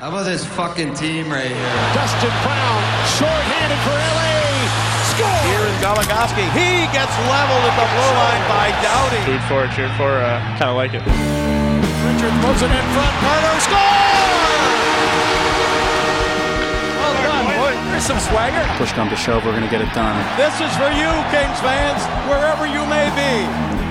How about this fucking team right here? Dustin Brown, short-handed for LA. Score! Here is Goligoski. He gets leveled at the blue line by Doughty. Food for, it, cheered for, uh, kind of like it. Richard throws it in front. Carter score! Well done, boy. There's some swagger. Push come to shove, we're going to get it done. This is for you, Kings fans, wherever you may be.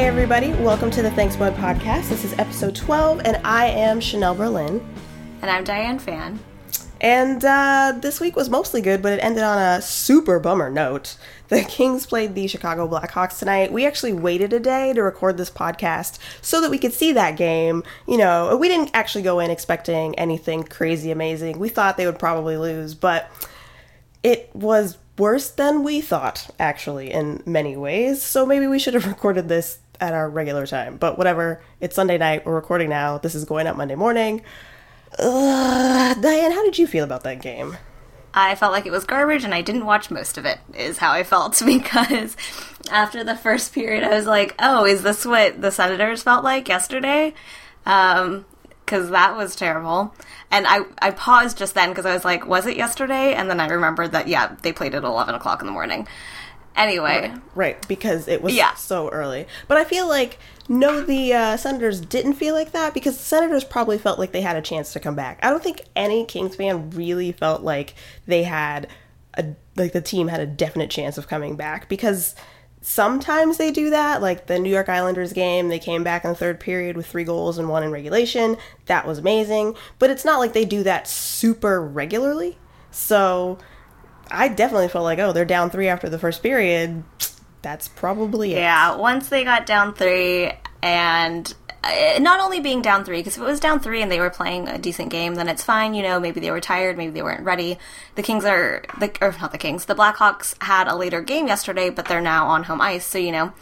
Hey, everybody, welcome to the Thanks Mud Podcast. This is episode 12, and I am Chanel Berlin. And I'm Diane Fan. And uh, this week was mostly good, but it ended on a super bummer note. The Kings played the Chicago Blackhawks tonight. We actually waited a day to record this podcast so that we could see that game. You know, we didn't actually go in expecting anything crazy amazing. We thought they would probably lose, but it was worse than we thought, actually, in many ways. So maybe we should have recorded this at our regular time. But whatever, it's Sunday night. We're recording now. This is going up Monday morning. Ugh, Diane, how did you feel about that game? I felt like it was garbage and I didn't watch most of it, is how I felt, because after the first period, I was like, oh, is this what the Senators felt like yesterday? Um, because that was terrible. And I, I paused just then because I was like, was it yesterday? And then I remembered that, yeah, they played at 11 o'clock in the morning. Anyway. Right, right, because it was Yeah. so early. But I feel like, no, the uh, Senators didn't feel like that because the Senators probably felt like they had a chance to come back. I don't think any Kings fan really felt like they had a, like the team had a definite chance of coming back because sometimes they do that. Like the New York Islanders game, they came back in the third period with three goals and one in regulation. That was amazing. But it's not like they do that super regularly. So I definitely felt like, oh, they're down three after the first period. That's probably it. Yeah, once they got down three, and uh, not only being down three, because if it was down three and they were playing a decent game, then it's fine. You know, maybe they were tired, maybe they weren't ready. The Kings are the or not the Kings. The Blackhawks had a later game yesterday, but they're now on home ice, so you know,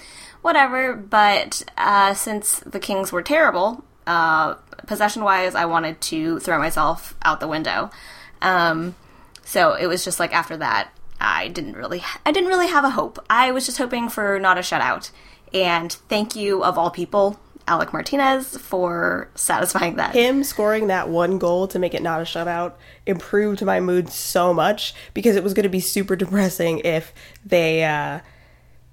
whatever. But uh, since the Kings were terrible, uh, possession wise, I wanted to throw myself out the window. Um, so it was just like after that, I didn't really, I didn't really have a hope. I was just hoping for not a shutout. And thank you of all people, Alec Martinez, for satisfying that. Him scoring that one goal to make it not a shutout improved my mood so much because it was going to be super depressing if they uh,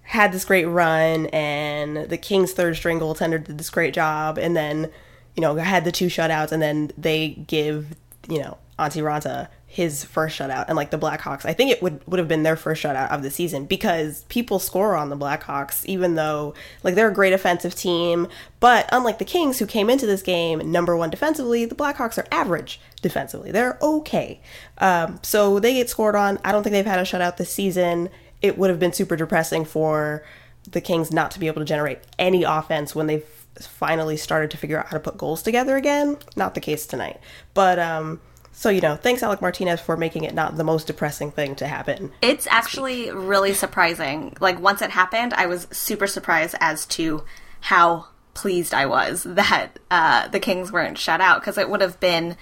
had this great run and the Kings' third string goaltender did this great job and then, you know, had the two shutouts and then they give, you know, Antti Raanta his first shutout and like the Blackhawks. I think it would would have been their first shutout of the season because people score on the Blackhawks even though like they're a great offensive team, but unlike the Kings who came into this game number 1 defensively, the Blackhawks are average defensively. They're okay. Um, so they get scored on. I don't think they've had a shutout this season. It would have been super depressing for the Kings not to be able to generate any offense when they've finally started to figure out how to put goals together again. Not the case tonight. But um so you know, thanks Alec Martinez for making it not the most depressing thing to happen. It's actually really surprising. Like, once it happened, I was super surprised as to how pleased I was that uh, the Kings weren't shut out because it would have been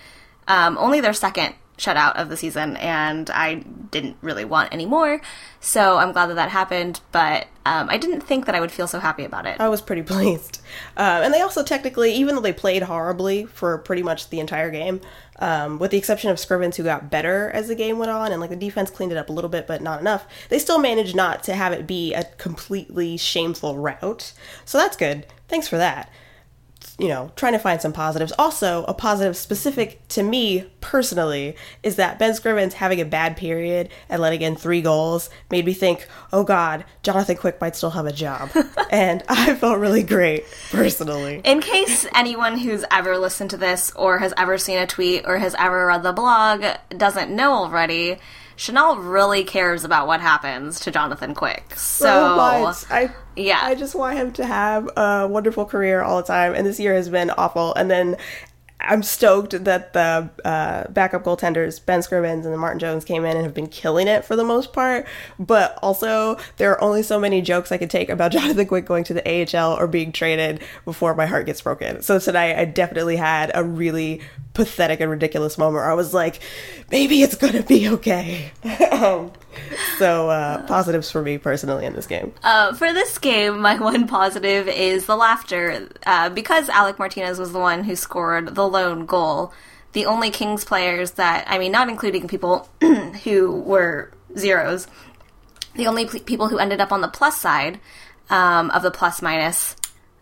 um, only their second shutout of the season, and I didn't really want any more. So I'm glad that that happened, but um, I didn't think that I would feel so happy about it. I was pretty pleased. Uh, and they also technically, even though they played horribly for pretty much the entire game, um, with the exception of Scrivens, who got better as the game went on, and like the defense cleaned it up a little bit, but not enough, they still managed not to have it be a completely shameful rout. So that's good. Thanks for that. You know, trying to find some positives. Also, a positive specific to me personally is that Ben Scrivens having a bad period and letting in three goals made me think, oh God, Jonathan Quick might still have a job. and I felt really great personally. In case anyone who's ever listened to this or has ever seen a tweet or has ever read the blog doesn't know already, Chanel really cares about what happens to Jonathan Quick. So, oh, so. I yeah. I just want him to have a wonderful career all the time, and this year has been awful. And then I'm stoked that the uh, backup goaltenders Ben Scrivens and Martin Jones came in and have been killing it for the most part. But also, there are only so many jokes I could take about Jonathan Quick going to the AHL or being traded before my heart gets broken. So tonight, I definitely had a really pathetic and ridiculous moment where I was like, maybe it's gonna be okay. um, so uh, positives for me personally in this game. Uh, for this game, my one positive is the laughter. Uh, because Alec Martinez was the one who scored the lone goal, the only Kings players that, I mean, not including people who were zeros, the only p- people who ended up on the plus side um, of the plus minus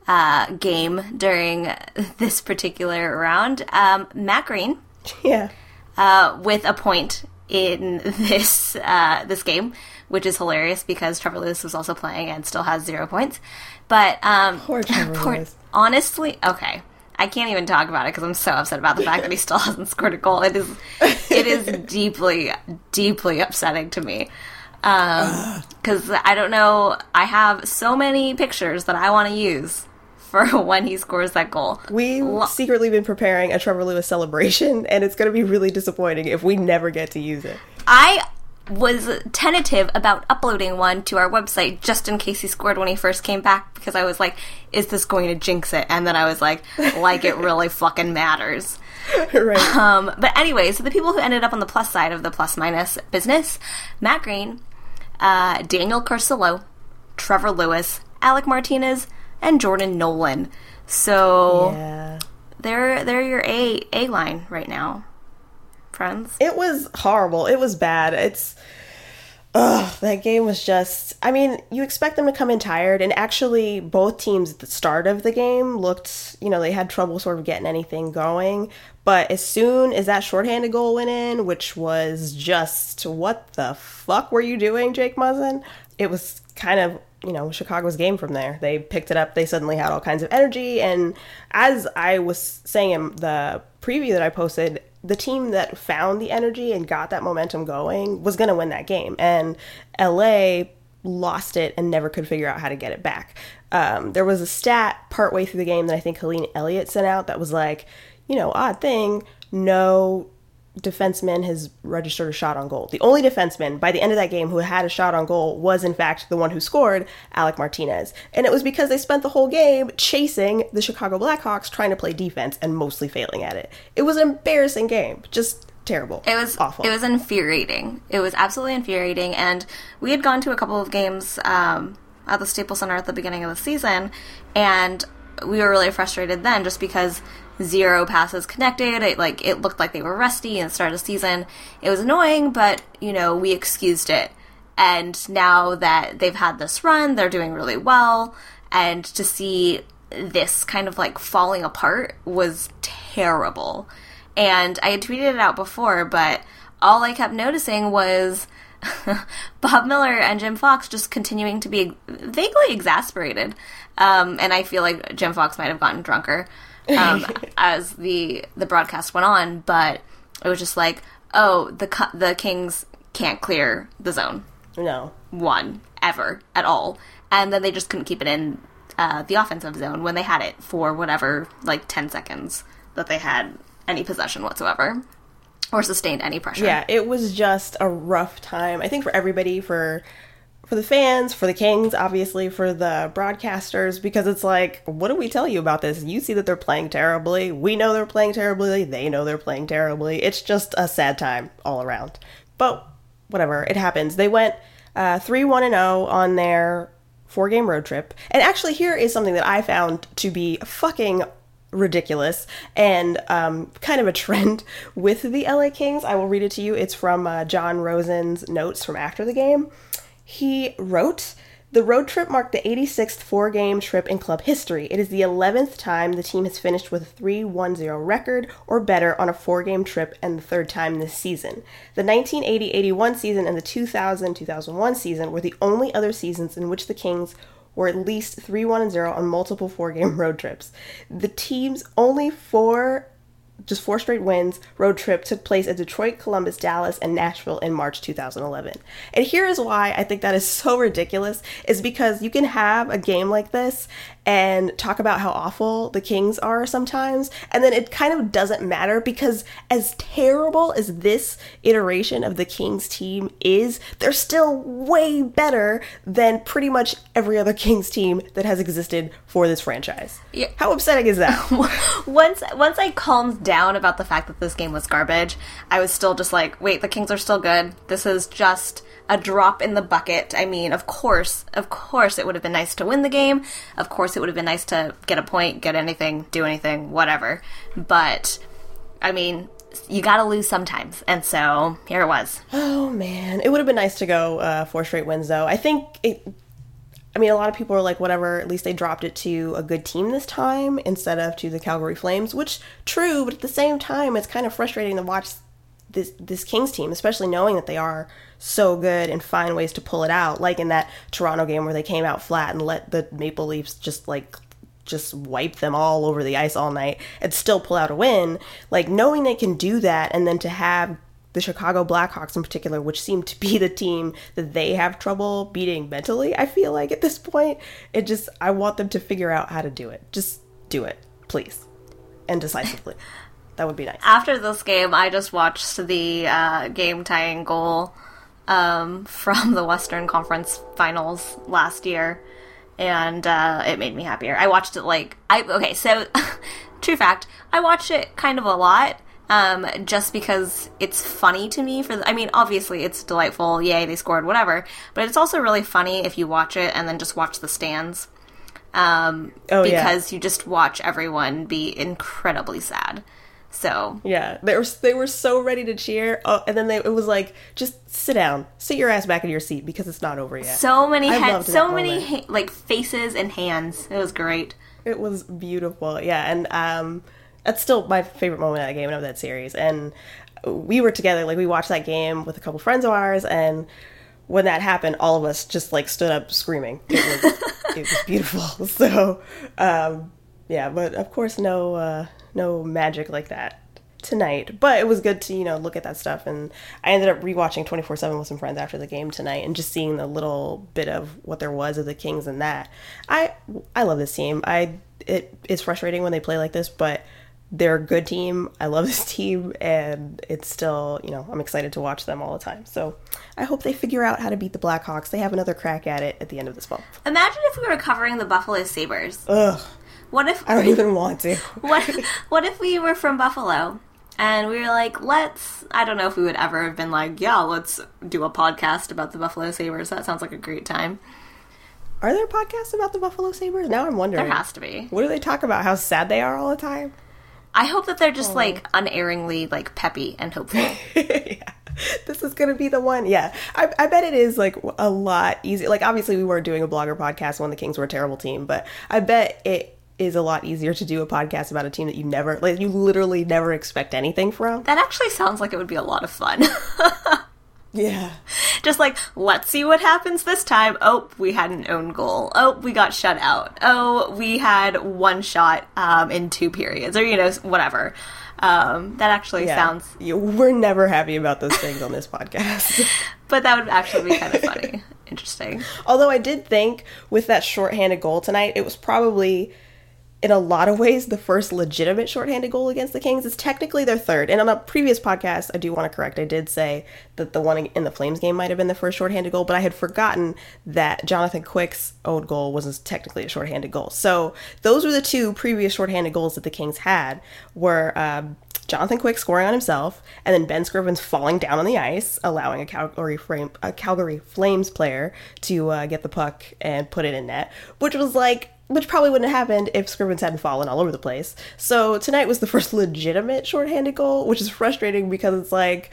uh, game during this particular round, um, Matt Greene Yeah. uh, with a point in this uh, this game, which is hilarious because Trevor Lewis was also playing and still has zero points. But um, Poor Trevor Lewis. honestly, okay. I can't even talk about it because I'm so upset about the fact that he still hasn't scored a goal. It is, it is deeply, deeply upsetting to me. Because I don't know, I have so many pictures that I want to use for when he scores that goal. We've Lo- secretly been preparing a Trevor Lewis celebration, and it's going to be really disappointing if we never get to use it. I was tentative about uploading one to our website just in case he scored when he first came back because I was like, is this going to jinx it? And then I was like, like it really fucking matters. right. Um, but anyway, so the people who ended up on the plus side of the plus minus business Matt Greene, uh, Daniel Carcillo, Trevor Lewis, Alec Martinez, and Jordan Nolan. So yeah. they're they're your A A line right now, friends. It was horrible. It was bad. It's. Ugh, that game was just. I mean, you expect them to come in tired, and actually, both teams at the start of the game looked, you know, they had trouble sort of getting anything going. But as soon as that shorthanded goal went in, which was just, what the fuck were you doing, Jake Muzzin? It was kind of, you know, Chicago's game from there. They picked it up, they suddenly had all kinds of energy, and as I was saying in the preview that I posted, the team that found the energy and got that momentum going was going to win that game. And LA lost it and never could figure out how to get it back. Um, there was a stat partway through the game that I think Helene Elliott sent out that was like, you know, odd thing, no defenseman has registered a shot on goal. The only defenseman by the end of that game who had a shot on goal was, in fact, the one who scored, Alec Martinez. And it was because they spent the whole game chasing the Chicago Blackhawks, trying to play defense and mostly failing at it. It was an embarrassing game. Just terrible. It was awful. It was infuriating. It was absolutely infuriating. And we had gone to a couple of games um, at the Staples Center at the beginning of the season, and we were really frustrated then, just because zero passes connected. It like it looked like they were rusty in the start of the season. It was annoying, but you know we excused it. And now that they've had this run, they're doing really well. And to see this kind of like falling apart was terrible. And I had tweeted it out before, but all I kept noticing was Bob Miller and Jim Fox just continuing to be vaguely exasperated. Um, and I feel like Jim Fox might have gotten drunker um, as the the broadcast went on, but it was just like, oh, the the Kings can't clear the zone no. one ever at all, and then they just couldn't keep it in uh, the offensive zone when they had it for whatever like ten seconds that they had any possession whatsoever or sustained any pressure. Yeah, it was just a rough time. I think for everybody, for for the fans, for the Kings, obviously, for the broadcasters, because it's like, what do we tell you about this? You see that they're playing terribly. We know they're playing terribly. They know they're playing terribly. It's just a sad time all around. But whatever, it happens. They went uh, three one and zero on their four game road trip. And actually, here is something that I found to be fucking ridiculous and um, kind of a trend with the LA Kings. I will read it to you. It's from uh, Jon Rosen's notes from after the game. He wrote, the road trip marked the 86th four game trip in club history. It is the 11th time the team has finished with a 3 1 0 record or better on a four game trip and the third time this season. The 1980 81 season and the 2000 2001 season were the only other seasons in which the Kings were at least 3 1 0 on multiple four game road trips. The team's only four just four straight wins road trip took place at Detroit, Columbus, Dallas, and Nashville in March 2011. And here is why I think that is so ridiculous is because you can have a game like this and talk about how awful the Kings are sometimes. And then it kind of doesn't matter because, as terrible as this iteration of the Kings team is, they're still way better than pretty much every other Kings team that has existed for this franchise. Yeah. How upsetting is that? once once I calmed down about the fact that this game was garbage, I was still just like, wait, the Kings are still good. This is just a drop in the bucket. I mean, of course, of course, it would have been nice to win the game. Of course, it would have been nice to get a point, get anything, do anything, whatever. But, I mean, you gotta lose sometimes. And so, here it was. Oh man, it would have been nice to go uh, four straight wins though. I think it. I mean, a lot of people are like, whatever. At least they dropped it to a good team this time instead of to the Calgary Flames, which true, but at the same time, it's kind of frustrating to watch this this Kings team, especially knowing that they are so good and find ways to pull it out. Like in that Toronto game where they came out flat and let the Maple Leafs just like just wipe them all over the ice all night and still pull out a win. Like knowing they can do that and then to have the Chicago Blackhawks in particular, which seem to be the team that they have trouble beating mentally, I feel like at this point, it just, I want them to figure out how to do it. Just do it, please. And decisively. that would be nice. After this game, I just watched the uh, game tying goal um, from the Western Conference Finals last year, and uh, it made me happier. I watched it like I okay, so true fact, I watched it kind of a lot. Um, just because it's funny to me for the, I mean obviously it's delightful yay they scored whatever but it's also really funny if you watch it and then just watch the stands um, Oh, yeah. because you just watch everyone be incredibly sad so Yeah, they were they were so ready to cheer, oh, and then they, it was like, just sit down, sit your ass back in your seat because it's not over yet. so many I heads, so many ha- like faces and hands. It was great. It was beautiful, yeah, and um, that's still my favorite moment of that game and of that series. And we were together, like we watched that game with a couple friends of ours, and when that happened, all of us just like stood up screaming. It was it was beautiful. So, um, yeah, but of course, no uh, no magic like that tonight. But it was good to you know look at that stuff, and I ended up rewatching twenty four seven with some friends after the game tonight, and just seeing the little bit of what there was of the Kings and that. I I love this team. I it is frustrating when they play like this, but they're a good team. I love this team, and it's still, you know, I'm excited to watch them all the time. So I hope they figure out how to beat the Blackhawks. They have another crack at it at the end of this month. Imagine if we were covering the Buffalo Sabres. Ugh, What if I don't even want to. what what if we were from Buffalo and we were like, let's I don't know if we would ever have been like, yeah, let's do a podcast about the Buffalo Sabres. That sounds like a great time. Are there podcasts about the Buffalo Sabres? Now I'm wondering. There has to be. What do they talk about? How sad they are all the time? I hope that they're just oh. like unerringly like peppy and hopeful. yeah. This is gonna be the one. Yeah, I, I bet it is like a lot easier. Like obviously we weren't doing a blogger podcast when the Kings were a terrible team, but I bet it is a lot easier to do a podcast about a team that you never, like you literally never expect anything from. that actually sounds like it would be a lot of fun. Yeah, just like, let's see what happens this time. Oh, we had an own goal. Oh, we got shut out. Oh, we had one shot um, in two periods, or you know, whatever. Um, that actually yeah. sounds, You, we're never happy about those things on this podcast. but that would actually be kind of funny, interesting. Although I did think with that shorthanded goal tonight, it was probably in a lot of ways the first legitimate shorthanded goal against the Kings. It's technically their third. And on a previous podcast, I do want to correct. I did say that the one in the Flames game might have been the first shorthanded goal, but I had forgotten that Jonathan Quick's own goal was technically a shorthanded goal. So those were the two previous shorthanded goals that the Kings had. Were um, Jonathan Quick scoring on himself, and then Ben Scrivens falling down on the ice, allowing a Calgary frame, a Calgary Flames player to uh, get the puck and put it in net, which was like, which probably wouldn't have happened if Scrivens hadn't fallen all over the place. So tonight was the first legitimate shorthanded goal, which is frustrating because it's like,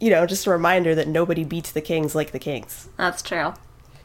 you know, just a reminder that nobody beats the Kings like the Kings. That's true.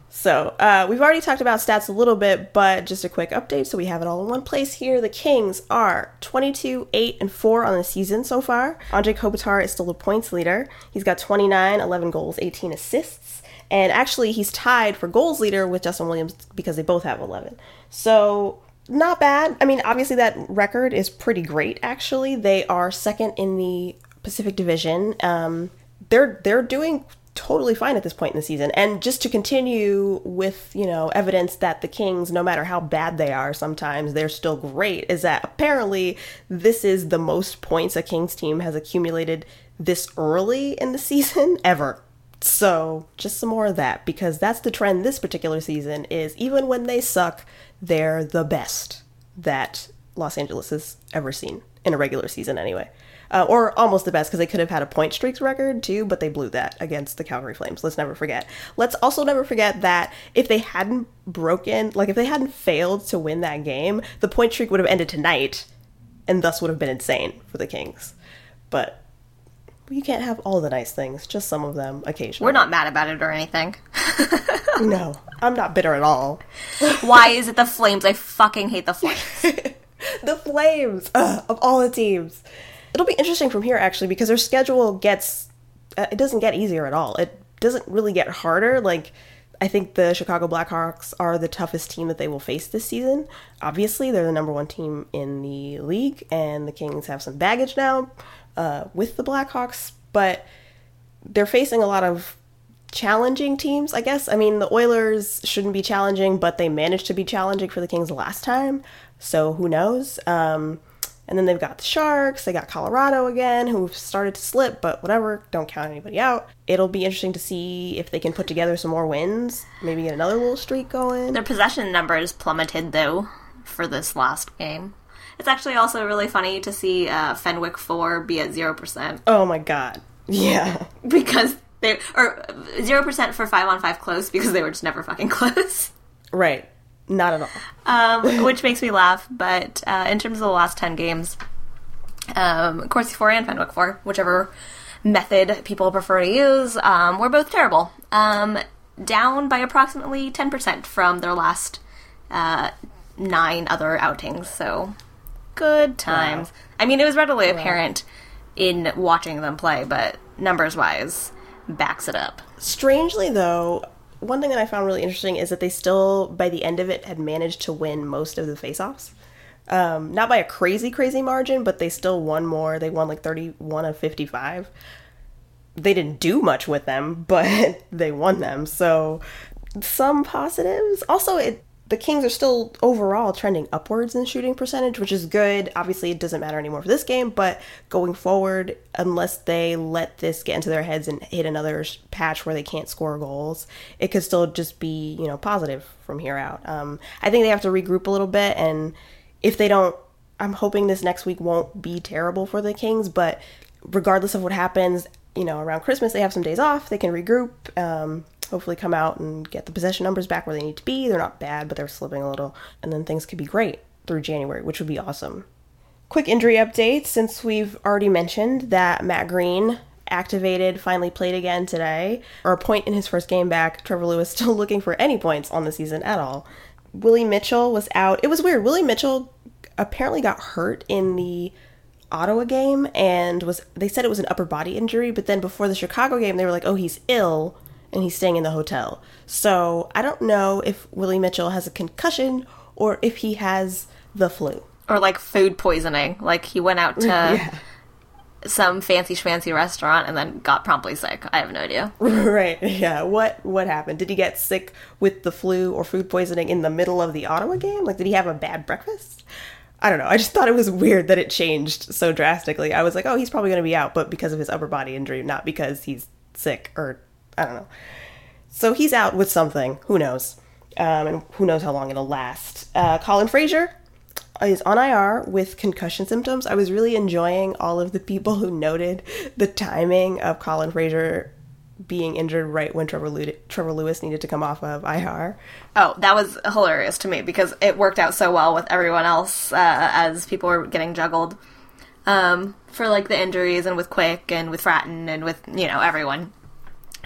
So, uh, we've already talked about stats a little bit, but just a quick update so we have it all in one place here. The Kings are 22, 8, and 4 on the season so far. Anze Kopitar is still the points leader. He's got 29, 11 goals, 18 assists. And actually, he's tied for goals leader with Justin Williams because they both have 11. So, not bad. I mean, obviously, that record is pretty great, actually. They are second in the Pacific Division. Um, they're they're doing totally fine at this point in the season. And just to continue with, you know, evidence that the Kings, no matter how bad they are sometimes, they're still great, is that apparently this is the most points a Kings team has accumulated this early in the season ever. So, just some more of that because that's the trend this particular season is even when they suck, they're the best that Los Angeles has ever seen in a regular season anyway. Uh, or almost the best because they could have had a point streaks record too, but they blew that against the Calgary Flames. Let's never forget. Let's also never forget that if they hadn't broken, like if they hadn't failed to win that game, the point streak would have ended tonight and thus would have been insane for the Kings. But you can't have all the nice things, just some of them occasionally. We're not mad about it or anything. No, I'm not bitter at all. Why is it the Flames? I fucking hate the Flames. the Flames ugh, of all the teams. It'll be interesting from here actually because their schedule gets uh, it doesn't get easier at all. It doesn't really get harder. Like I think the Chicago Blackhawks are the toughest team that they will face this season. Obviously, they're the number one team in the league, and the Kings have some baggage now uh, with the Blackhawks, but they're facing a lot of challenging teams, I guess. I mean, the Oilers shouldn't be challenging, but they managed to be challenging for the Kings last time, so who knows? Um, and then they've got the Sharks, they got Colorado again, who've started to slip, but whatever, don't count anybody out. It'll be interesting to see if they can put together some more wins, maybe get another little streak going. Their possession numbers plummeted though for this last game. It's actually also really funny to see uh, Fenwick 4 be at 0%. Oh my god. Yeah. Because they, or 0% for 5 on 5 close because they were just never fucking close. Right. Not at all. um, which makes me laugh. But uh, in terms of the last 10 games, um, Corsi 4 and Fenwick 4, whichever method people prefer to use, um, were both terrible. Um, down by approximately 10% from their last uh, nine other outings. So good times. I mean, it was readily apparent in watching them play, but numbers wise, backs it up. Strangely, though, one thing that I found really interesting is that they still, by the end of it, had managed to win most of the faceoffs. Um, not by a crazy, crazy margin, but they still won more. They won like 31 of 55. They didn't do much with them, but they won them. So, some positives. Also, it the Kings are still overall trending upwards in shooting percentage, which is good. Obviously, it doesn't matter anymore for this game, but going forward, unless they let this get into their heads and hit another patch where they can't score goals, it could still just be, you know, positive from here out. Um, I think they have to regroup a little bit, and if they don't, I'm hoping this next week won't be terrible for the Kings, but regardless of what happens, you know, around Christmas, they have some days off, they can regroup. Um, hopefully come out and get the possession numbers back where they need to be. They're not bad, but they're slipping a little. And then things could be great through January, which would be awesome. Quick injury update since we've already mentioned that Matt Greene activated, finally played again today, or a point in his first game back. Trevor Lewis still looking for any points on the season at all. Willie Mitchell was out. It was weird. Willie Mitchell apparently got hurt in the Ottawa game and was they said it was an upper body injury, but then before the Chicago game they were like, "Oh, he's ill." And he's staying in the hotel. So I don't know if Willie Mitchell has a concussion or if he has the flu. Or like food poisoning. Like he went out to Yeah. some fancy schmancy restaurant and then got promptly sick. I have no idea. right. Yeah. What what happened? Did he get sick with the flu or food poisoning in the middle of the Ottawa game? Like did he have a bad breakfast? I don't know. I just thought it was weird that it changed so drastically. I was like, "Oh, he's probably going to be out, but because of his upper body injury, not because he's sick or I don't know." So he's out with something. Who knows? Um, and who knows how long it'll last. Uh, Colin Fraser is on IR with concussion symptoms. I was really enjoying all of the people who noted the timing of Colin Fraser being injured right when Trevor, Trevor Lewis needed to come off of IR. Oh, that was hilarious to me because it worked out so well with everyone else uh, as people were getting juggled um, for like the injuries and with Quick and with Fratton and with you know everyone.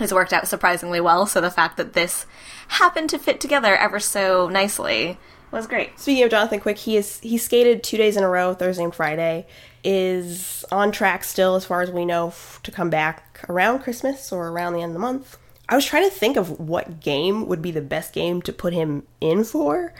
It's worked out surprisingly well. So the fact that this happened to fit together ever so nicely was great. Speaking of Jonathan Quick, he is he skated two days in a row, Thursday and Friday. Is on track still, as far as we know, f- to come back around Christmas or around the end of the month. I was trying to think of what game would be the best game to put him in for.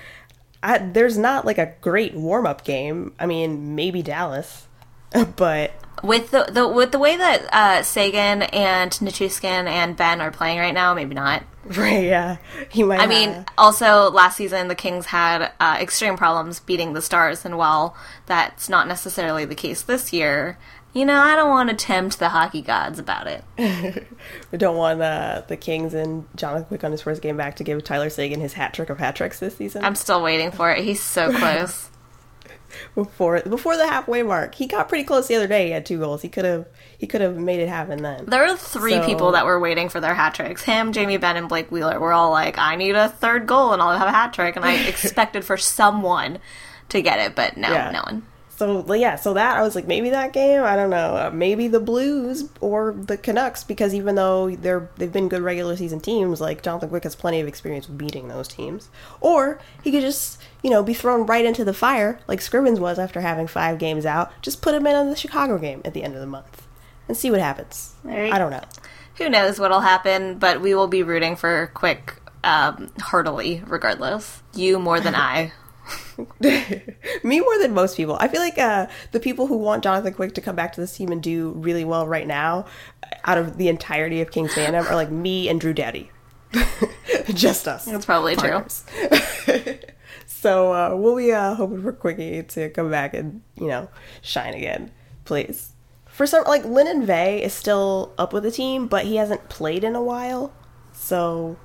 I, there's not like a great warm up game. I mean, maybe Dallas, but With the, the with the way that uh, Seguin and Nichushkin and Benn are playing right now, maybe not. Right, yeah. He might I mean, also last season the Kings had uh, extreme problems beating the Stars, and while that's not necessarily the case this year, you know, I don't want to tempt the hockey gods about it. we don't want uh, the Kings and Jonathan Quick on his first game back to give Tyler Seguin his hat trick of hat tricks this season. I'm still waiting for it. He's so close. Before before the halfway mark, he got pretty close the other day. He had two goals. He could have he could have made it happen then. There were three So- people that were waiting for their hat tricks. Him, Jamie Benn, and Blake Wheeler were all like, "I need a third goal and I'll have a hat trick." And I expected for someone to get it, but no, Yeah. no one. So yeah, so that I was like maybe that game, I don't know, uh, maybe the Blues or the Canucks because even though they're they've been good regular season teams, like Jonathan Quick has plenty of experience beating those teams. Or he could just you know be thrown right into the fire like Scrivens was after having five games out. Just put him in on the Chicago game at the end of the month and see what happens. Right. I don't know. Who knows what'll happen? But we will be rooting for Quick um, heartily, regardless. You more than I. Me more than most people. I feel like uh, the people who want Jonathan Quick to come back to this team and do really well right now, out of the entirety of Kings fandom, are like me and Drew Daddy. Just us. That's probably true. so uh, we'll be uh, hoping for Quickie to come back and you know shine again, please. For some, like Linden Vey is still up with the team, but he hasn't played in a while, so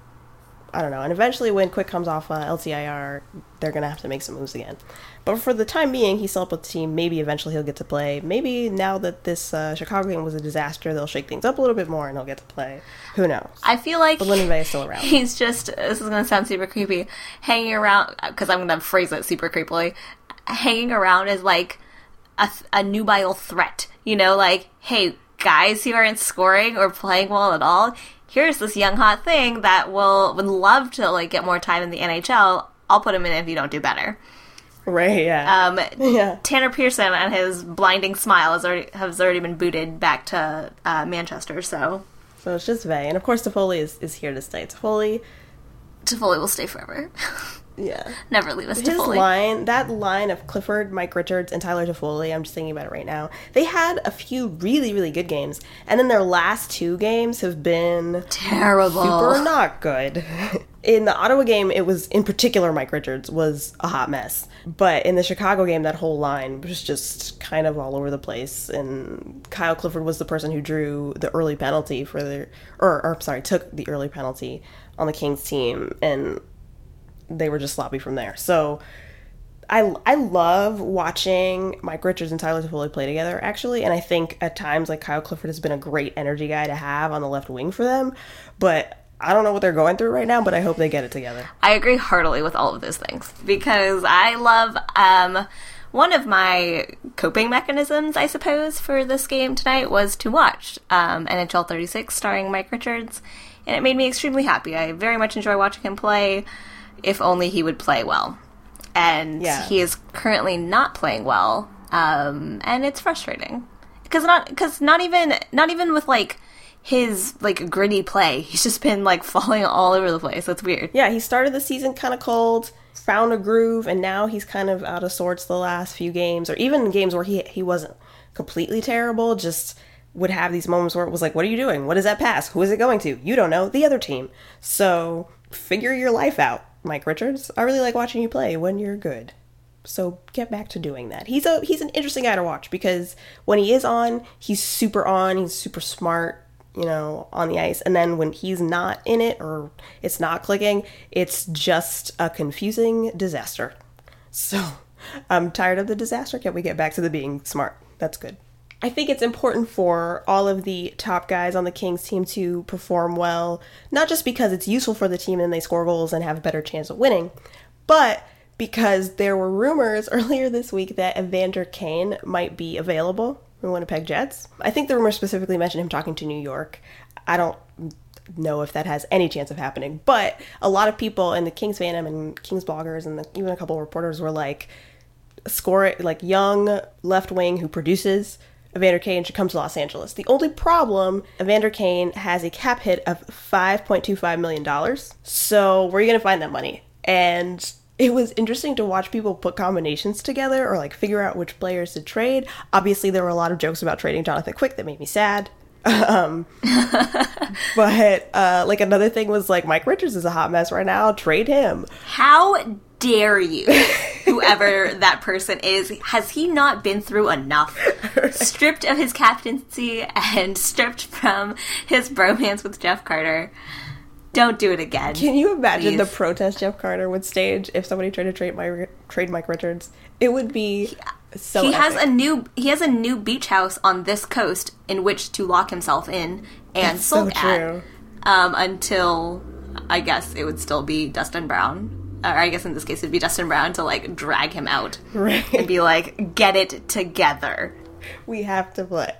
I don't know. And eventually, when Quick comes off uh, LTIR, they're gonna have to make some moves again. But for the time being, he's still up with the team. Maybe eventually he'll get to play. Maybe now that this uh, Chicago game was a disaster, they'll shake things up a little bit more and he'll get to play. Who knows? I feel like But Linden is still around. He's just this is gonna sound super creepy. Hanging around because I'm gonna phrase it super creepily. Hanging around is like a, a nubile threat. You know, like hey guys who aren't scoring or playing well at all. Here's this young hot thing that will would love to like get more time in the NHL. I'll put him in if you don't do better. Right? Yeah. Um, yeah. Tanner Pearson and his blinding smile has already has already been booted back to uh, Manchester. So So it's just Vey, and of course Toffoli is, is here to stay. Toffoli, Toffoli will stay forever. yeah. Never leave us. His Toffoli. line, that line of Clifford, Mike Richards, and Tyler Toffoli, I'm just thinking about it right now. They had a few really, really good games, and then their last two games have been Terrible. super not good. In the Ottawa game, it was in particular Mike Richards was a hot mess, but in the Chicago game, that whole line was just kind of all over the place. And Kyle Clifford was the person who drew the early penalty for the, or, or sorry, took the early penalty on the Kings team, and they were just sloppy from there. So I I love watching Mike Richards and Tyler Toffoli play together actually, and I think at times like Kyle Clifford has been a great energy guy to have on the left wing for them, but I don't know what they're going through right now, but I hope they get it together. I agree heartily with all of those things because I love um, one of my coping mechanisms, I suppose, for this game tonight was to watch um, NHL 36 starring Mike Richards, and it made me extremely happy. I very much enjoy watching him play, if only he would play well. And Yeah. he is currently not playing well, um, and it's frustrating because not because not even not even with like his like gritty play, he's just been like falling all over the place. That's weird. Yeah, he started the season kind of cold, found a groove, and now he's kind of out of sorts the last few games, or even games where he he wasn't completely terrible, just would have these moments where it was like, "What are you doing? What is that pass? Who is it going to? You don't know. The other team." So figure your life out, Mike Richards. I really like watching you play when you're good. So get back to doing that. He's a he's an interesting guy to watch because when he is on, he's super on. He's super smart you know, on the ice. And then when he's not in it or it's not clicking, it's just a confusing disaster. So I'm tired of the disaster. Can we get back to the being smart? That's good. I think it's important for all of the top guys on the Kings team to perform well, not just because it's useful for the team and they score goals and have a better chance of winning, but because there were rumors earlier this week that Evander Kane might be available from Winnipeg Jets. I think the rumor specifically mentioned him talking to New York. I don't know if that has any chance of happening, but a lot of people in the Kings fandom and Kings bloggers and the, even a couple of reporters were like, score it like young left wing who produces Evander Kane should come to Los Angeles. The only problem, Evander Kane has a cap hit of $5.25 million. So where are you going to find that money? And it was interesting to watch people put combinations together or like figure out which players to trade. Obviously, there were a lot of jokes about trading Jonathan Quick that made me sad. um, but uh, like another thing was like Mike Richards is a hot mess right now. Trade him. How dare you, whoever that person is? Has he not been through enough? stripped of his captaincy and stripped from his bromance with Jeff Carter. Don't do it again. Can you imagine the protest Jeff Carter would stage if somebody tried to trade my trade Mike Richards? It would be so. he has a new he has a new beach house on this coast in which to lock himself in and That's so sulk at um, until I guess it would still be Dustin Brown. Or I guess in this case it'd be Dustin Brown to like drag him out Right. and be like, "Get it together." we have to play.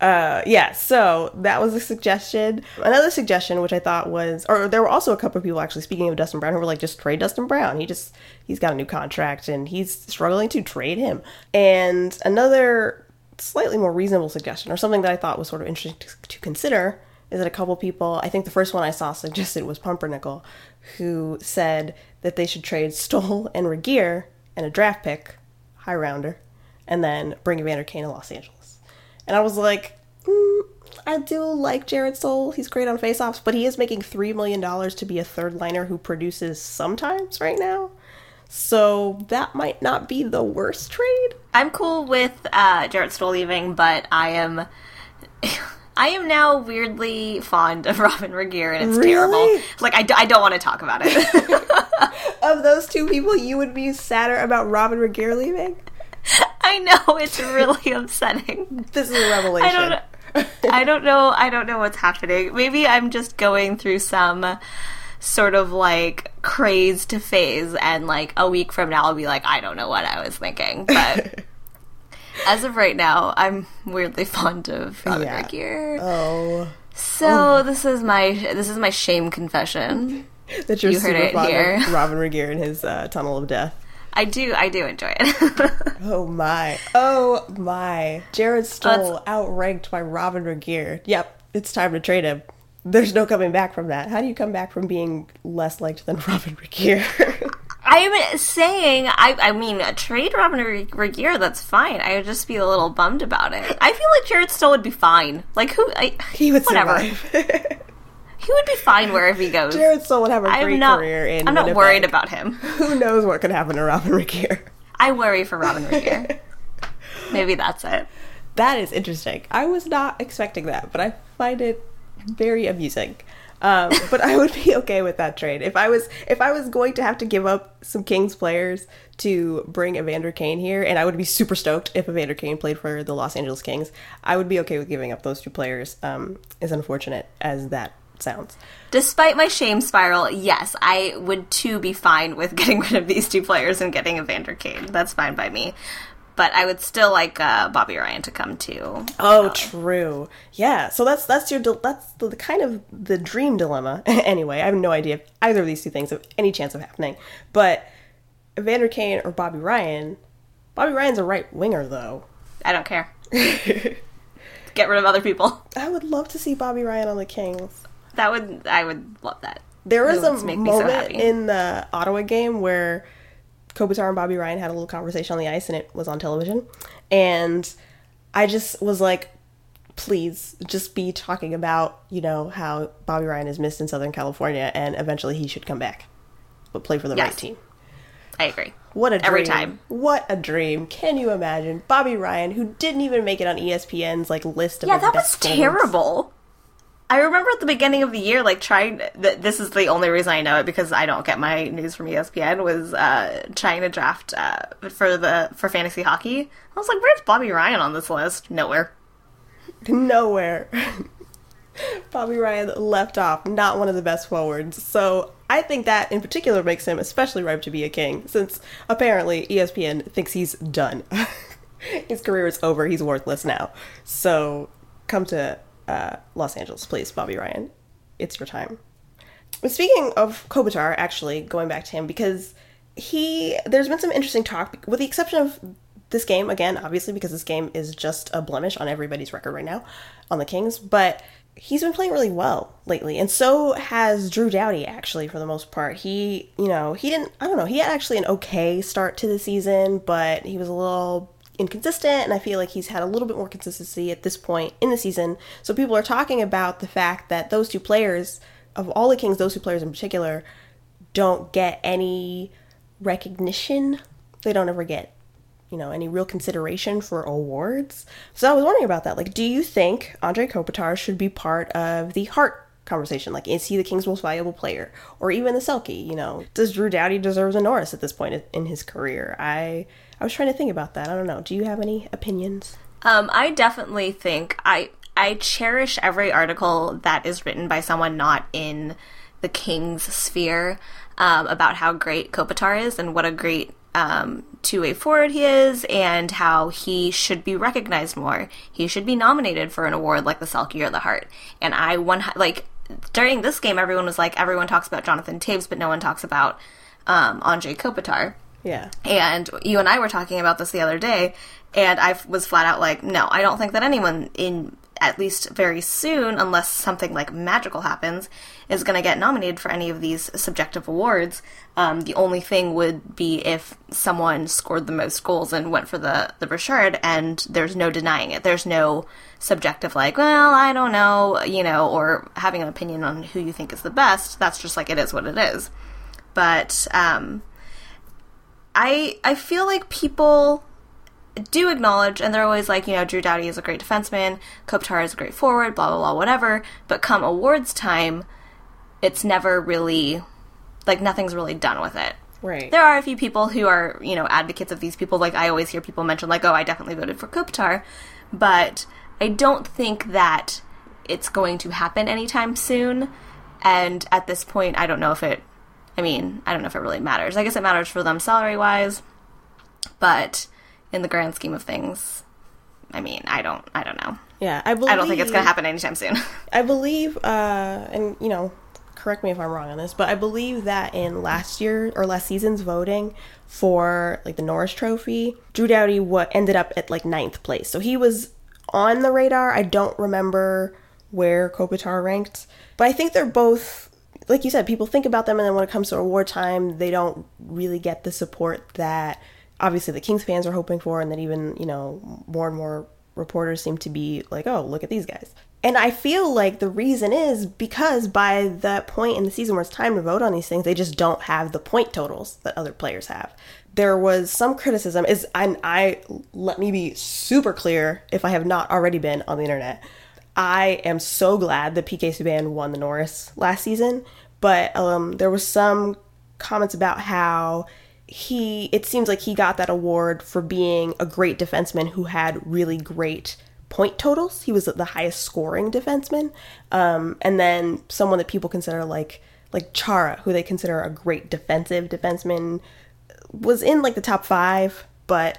Uh, yeah, so that was a suggestion. Another suggestion, which I thought was, or there were also a couple of people actually speaking of Dustin Brown who were like, just trade Dustin Brown. He just, he's got a new contract and he's struggling to trade him. And another slightly more reasonable suggestion, or something that I thought was sort of interesting to, to consider, is that a couple people, I think the first one I saw suggested was Pumpernickel, who said that they should trade Stoll and Regehr and a draft pick, high rounder, and then bring Evander Kane to Los Angeles. And I was like, mm, I do like Jarrett Stoll. He's great on faceoffs, but he is making $3 million to be a third liner who produces sometimes right now. So that might not be the worst trade. I'm cool with uh, Jarrett Stoll leaving, but I am. I am now weirdly fond of Robyn Regehr, and it's Really? terrible. Like I, d- I don't want to talk about it. Of those two people, you would be sadder about Robyn Regehr leaving? I know it's really upsetting. This is a revelation. I don't know. I don't know. I don't know what's happening. Maybe I'm just going through some sort of like crazed phase, and like a week from now, I'll be like, I don't know what I was thinking. But as of right now, I'm weirdly fond of Robyn Yeah. Oh, So this is my this is my shame confession. that you're You heard super it fond here. of Robyn Regehr and his uh, tunnel of death. I do I do enjoy it. Oh my. Oh my. Jarrett Stoll outranked by Robyn Regehr. Yep, it's time to trade him. There's no coming back from that. How do you come back from being less liked than Robyn Regehr? I'm saying I I mean trade Robyn Re- Regehr that's fine. I would just be a little bummed about it. I feel like Jarrett Stoll would be fine. Like who I he would whatever. survive. He would be fine wherever he goes. Jarrett Stoll would have a I'm great not career in I'm not Winnipeg. worried about him. Who knows what could happen to Robyn Regehr? I worry for Robyn Regehr. Maybe that's it. That is interesting. I was not expecting that, but I find it very amusing. Um, but I would be okay with that trade if I was if I was going to have to give up some Kings players to bring Evander Kane here, and I would be super stoked if Evander Kane played for the Los Angeles Kings. I would be okay with giving up those two players. Um, as unfortunate as that sounds, Despite my shame spiral, yes, I would too be fine with getting rid of these two players and getting Evander Kane. That's fine by me. But I would still like uh, Bobby Ryan to come too. Oh, true. Yeah. So that's that's your that's the, the kind of the dream dilemma. anyway, I have no idea if either of these two things have any chance of happening. But Evander Kane or Bobby Ryan. Bobby Ryan's a right winger, though. I don't care. Get rid of other people. I would love to see Bobby Ryan on the Kings. That would I would love that. There was a make so moment in the Ottawa game where Kopitar and Bobby Ryan had a little conversation on the ice, and it was on television. And I just was like, please just be talking about, you know, how Bobby Ryan is missed in Southern California and eventually he should come back, but play for the right team. I agree. What a dream. Every time. What a dream. Can you imagine? Bobby Ryan, who didn't even make it on ESPN's like list of Yeah, that was terrible. I remember at the beginning of the year, like trying. Th- this is the only reason I know it because I don't get my news from ESPN. Was uh, trying to draft uh, for the for fantasy hockey. I was like, "Where's Bobby Ryan on this list? Nowhere." Nowhere. Bobby Ryan left off, not one of the best forwards. So I think that in particular makes him especially ripe to be a king, since apparently ESPN thinks he's done. His career is over. He's worthless now. So come to uh, Los Angeles, please, Bobby Ryan. It's your time. Speaking of Kopitar, actually going back to him because he there's been some interesting talk with the exception of this game again, obviously because this game is just a blemish on everybody's record right now on the Kings, but he's been playing really well lately, and so has Drew Doughty actually for the most part. He, you know, he didn't. I don't know. He had actually an okay start to the season, but he was a little inconsistent, and I feel like he's had a little bit more consistency at this point in the season. So people are talking about the fact that those two players, of all the Kings, those two players in particular, don't get any recognition. They don't ever get, you know, any real consideration for awards. So I was wondering about that. Like, do you think Anze Kopitar should be part of the Hart conversation? Like, is he the Kings' most valuable player, or even the Selke? You know, does Drew Doughty deserve a Norris at this point in his career? I I was trying to think about that. I don't know. Do you have any opinions? Um, I definitely think I I cherish every article that is written by someone not in the Kings sphere um, about how great Kopitar is and what a great um, two-way forward he is, and how he should be recognized more. He should be nominated for an award like the Selke or the Hart. And I one like during this game, everyone was like, everyone talks about Jonathan Taves, but no one talks about um, Andre Kopitar. Yeah. And you and I were talking about this the other day, and I was flat out like, no, I don't think that anyone in at least very soon, unless something like magical happens, is going to get nominated for any of these subjective awards. Um, the only thing would be if someone scored the most goals and went for the the Richard, and there's no denying it. There's no subjective like, well, I don't know, you know, or having an opinion on who you think is the best. That's just like it is what it is. But um, I I feel like people do acknowledge, and they're always like, you know, Drew Doughty is a great defenseman, Kopitar is a great forward, blah blah blah, whatever. But come awards time, it's never really like nothing's really done with it. Right. There are a few people who are, you know, advocates of these people. Like I always hear people mention, like, oh, I definitely voted for Kopitar, but I don't think that it's going to happen anytime soon. And at this point, I don't know if it I mean, I don't know if it really matters. I guess it matters for them salary wise, but in the grand scheme of things, I mean, I don't, I don't know. Yeah, I believe. I don't think it's going to happen anytime soon. I believe, uh, and you know, correct me if I'm wrong on this, but I believe that in last year or last season's voting for like the Norris Trophy, Drew Doughty what ended up at like ninth place, so he was on the radar. I don't remember where Kopitar ranked, but I think they're both like you said, people think about them, and then when it comes to award time, they don't really get the support that obviously the Kings fans are hoping for, and that even you know more and more reporters seem to be like, oh, look at these guys. And I feel like the reason is because by that point in the season where it's time to vote on these things, they just don't have the point totals that other players have. There was some criticism is and I let me be super clear if I have not already been on the internet I am so glad that PK Subban won the Norris last season, but um, there was some comments about how he it seems like he got that award for being a great defenseman who had really great point totals. He was the highest scoring defenseman, um, and then someone that people consider like like Chara, who they consider a great defensive defenseman, was in like the top five, but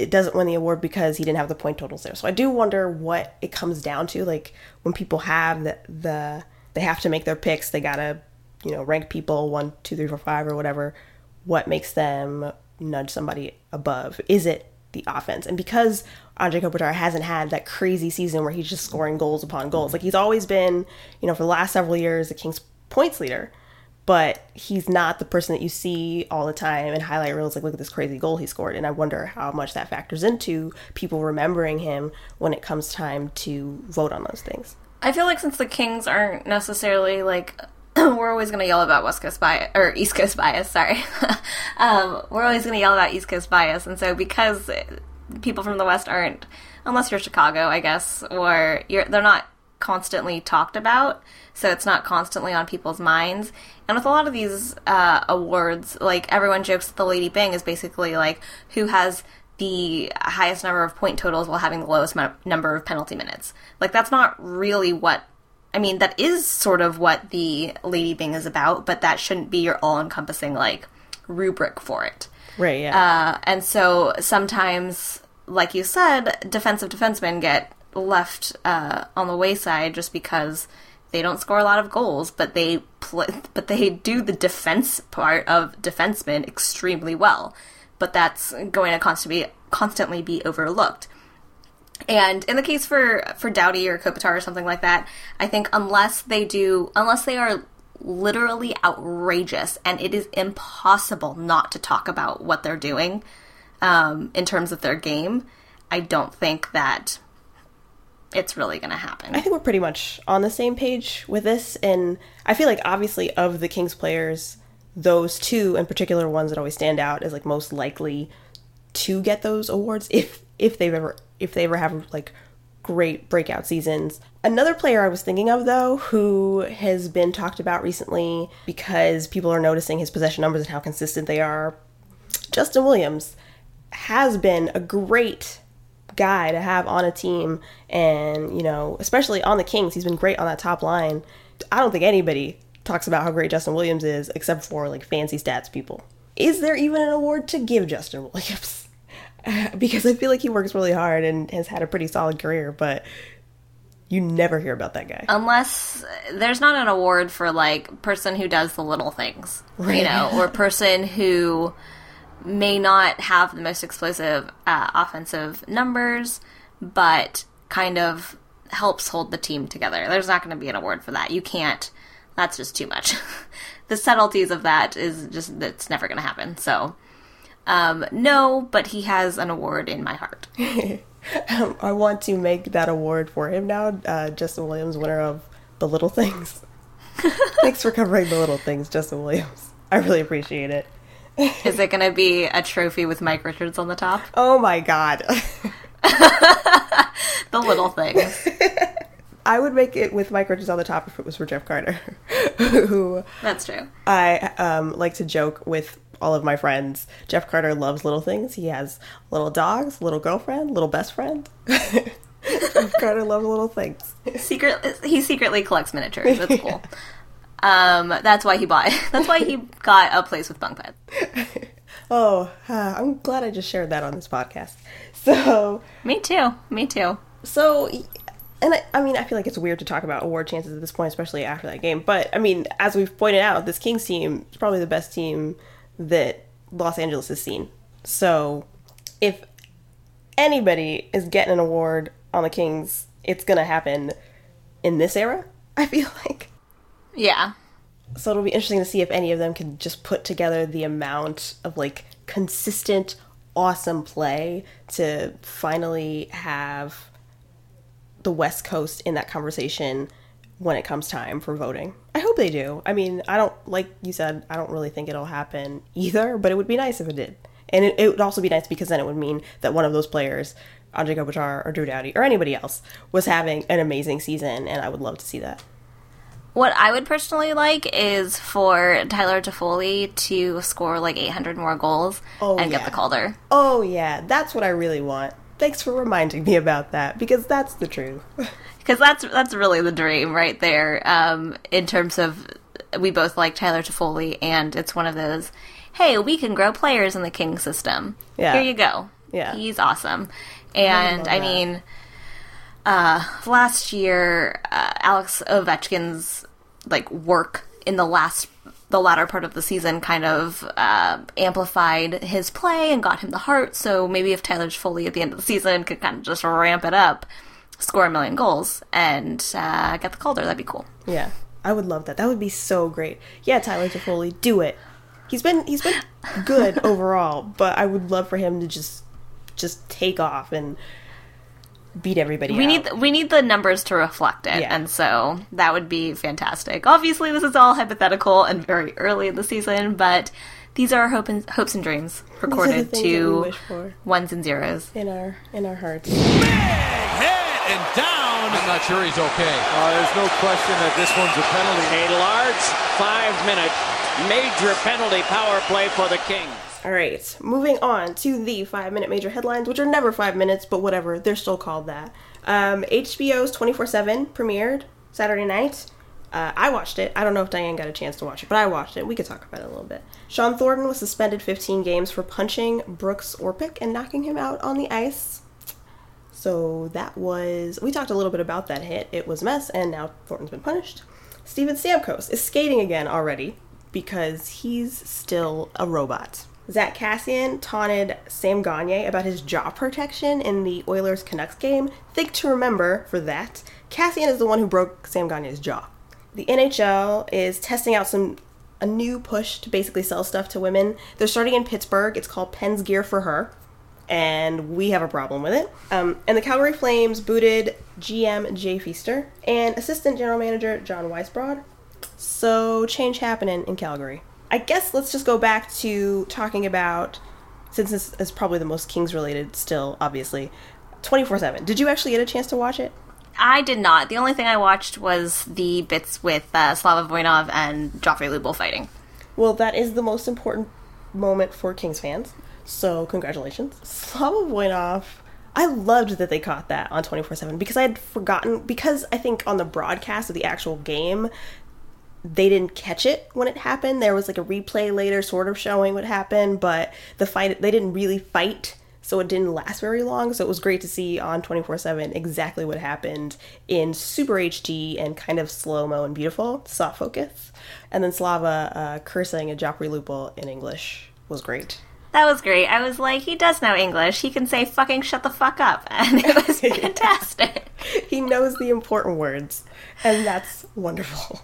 it doesn't win the award because he didn't have the point totals there. So I do wonder what it comes down to. Like when people have the, the they have to make their picks, they gotta, you know, rank people one, two, three, four, five, or whatever. What makes them nudge somebody above? Is it the offense? And because Anze Kopitar hasn't had that crazy season where he's just scoring goals upon goals, like he's always been, you know, for the last several years, the Kings points leader but he's not the person that you see all the time in highlight reels like look at this crazy goal he scored. And i wonder how much that factors into people remembering him when it comes time to vote on those things. I feel like since the kings aren't necessarily like we're always going to yell about west coast bias or east coast bias sorry. Um, we're always going to yell about east coast bias and so because people from the west aren't unless you're chicago i guess or you're they're not constantly talked about, so it's not constantly on people's minds. And with a lot of these uh, awards, like everyone jokes that the Lady Byng is basically like who has the highest number of point totals while having the lowest m- number of penalty minutes. Like that's not really what I mean, that is sort of what the Lady Byng is about, but that shouldn't be your all encompassing like rubric for it. Right, yeah. Uh, and so sometimes, like you said, defensive defensemen get left uh, on the wayside just because they don't score a lot of goals, but they but they do the defense part of defensemen extremely well. But that's going to constantly constantly be overlooked. And in the case for for Doughty or Kopitar or something like that, I think unless they do, unless they are literally outrageous, and it is impossible not to talk about what they're doing um, in terms of their game, I don't think that it's really going to happen. I think we're pretty much on the same page with this, and I feel like obviously of the Kings players, those two in particular ones that always stand out is like most likely to get those awards if if they've ever if they ever have like great breakout seasons. Another player I was thinking of though who has been talked about recently because people are noticing his possession numbers and how consistent they are. Justin Williams has been a great guy to have on a team and you know especially on the kings he's been great on that top line. I don't think anybody talks about how great justin williams is except for like fancy stats people. Is there even an award to give justin williams? Because i feel like he works really hard and has had a pretty solid career but you never hear about that guy. Unless there's not an award for like person who does the little things, you know, or person who may not have the most explosive uh, offensive numbers, but kind of helps hold the team together. There's not going to be an award for that. You can't. That's just too much. the subtleties of that is just that's never going to happen. So, um, no, but he has an award in my heart. i want to make that award for him now uh, justin williams winner of the little things thanks for covering the little things justin williams i really appreciate it Is it going to be a trophy with Mike Richards on the top? oh my god The little things. I would make it with Mike Richards on the top if it was for Jeff Carter, who That's true. I um, like to joke with all of my friends. Jeff Carter loves little things. He has little dogs, little girlfriend, little best friend. Jeff Carter loves little things. Secret. He secretly collects miniatures. That's cool. Um, that's why he bought. That's why he got a place with bunk beds. Oh, uh, I'm glad I just shared that on this podcast. So, Me too. Me too. so, and I, I mean, I feel like it's weird to talk about award chances at this point, especially after that game. But I mean, as we've pointed out, this Kings team is probably the best team that Los Angeles has seen. So, if anybody is getting an award on the Kings, it's gonna happen in this era. I feel like. Yeah. So it'll be interesting to see if any of them can just put together the amount of like consistent, awesome play to finally have the West Coast in that conversation when it comes time for voting. I hope they do. I mean, I don't, like you said, I don't really think it'll happen either, but it would be nice if it did. And it, it would also be nice because then it would mean that one of those players, Anze Kopitar or Drew Doughty or anybody else, was having an amazing season, and I would love to see that. What I would personally like is for Tyler Toffoli to score like 800 more goals Oh, and get the Calder. Oh, yeah, that's what I really want. Thanks for reminding me about that because that's the truth. because that's that's really the dream right there. Um, in terms of we both like Tyler Toffoli, and it's one of those. Hey, we can grow players in the King system. Yeah. Here you go. Yeah. he's awesome. And love I, that. Uh, last year, uh, Alex Ovechkin's like work in the last the latter part of the season kind of uh, amplified his play and got him the Hart. So maybe if Tyler Toffoli at the end of the season could kind of just ramp it up, score a million goals, and uh, get the Calder, that'd be cool. Yeah, I would love that. That would be so great. Yeah, Tyler Toffoli, do it. He's been he's been good overall, but I would love for him to just just take off and beat everybody. We out. need we need the numbers to reflect it, Yeah. and so that would be fantastic. Obviously, this is all hypothetical and very early in the season, but these are our hope and, hopes and dreams recorded things to ones and zeros. in our in our hearts. Head and down. I'm not sure he's okay. Uh, there's no question that this one's a penalty. A large five-minute major penalty power play for the Kings. All right, moving on to the five minute major headlines, which are never five minutes, but whatever, they're still called that. Um, HBO's 24 7 premiered Saturday night. Uh, I watched it. I don't know if Diane got a chance to watch it, but I watched it. We could talk about it a little bit. Shawn Thornton was suspended 15 games for punching Brooks Orpik and knocking him out on the ice. So that was. We talked a little bit about that hit. It was a mess, and now Thornton's been punished. Steven Stamkos is skating again already because he's still a robot. Zack Kassian taunted Sam Gagner about his jaw protection in the Oilers Canucks game. Think to remember for that, Cassian is the one who broke Sam Gagner's jaw. The NHL is testing out some a new push to basically sell stuff to women. They're starting in Pittsburgh. It's called Pens Gear for Her, and we have a problem with it. Um, and the Calgary Flames booted GM Jay Feaster and assistant general manager John Weisbrod. So change happening in Calgary. I guess let's just go back to talking about, since this is probably the most Kings related still, obviously, 24 7. Did you actually get a chance to watch it? I did not. The only thing I watched was the bits with uh, Slava Voinov and Joffrey Lupul fighting. Well, that is the most important moment for Kings fans. So, congratulations. Slava Voinov, I loved that they caught that on 24 7 because I had forgotten, because I think on the broadcast of the actual game, they didn't catch it when it happened. There was like a replay later sort of showing what happened, but the fight, they didn't really fight so it didn't last very long. So it was great to see on 24 7 exactly what happened in super HD and kind of slow mo and beautiful, soft focus. And then Slava uh, cursing at Joffrey Lupul in English was great. That was great. I was like, he does know English. He can say fucking shut the fuck up. And it was fantastic. he knows the important words, and that's wonderful.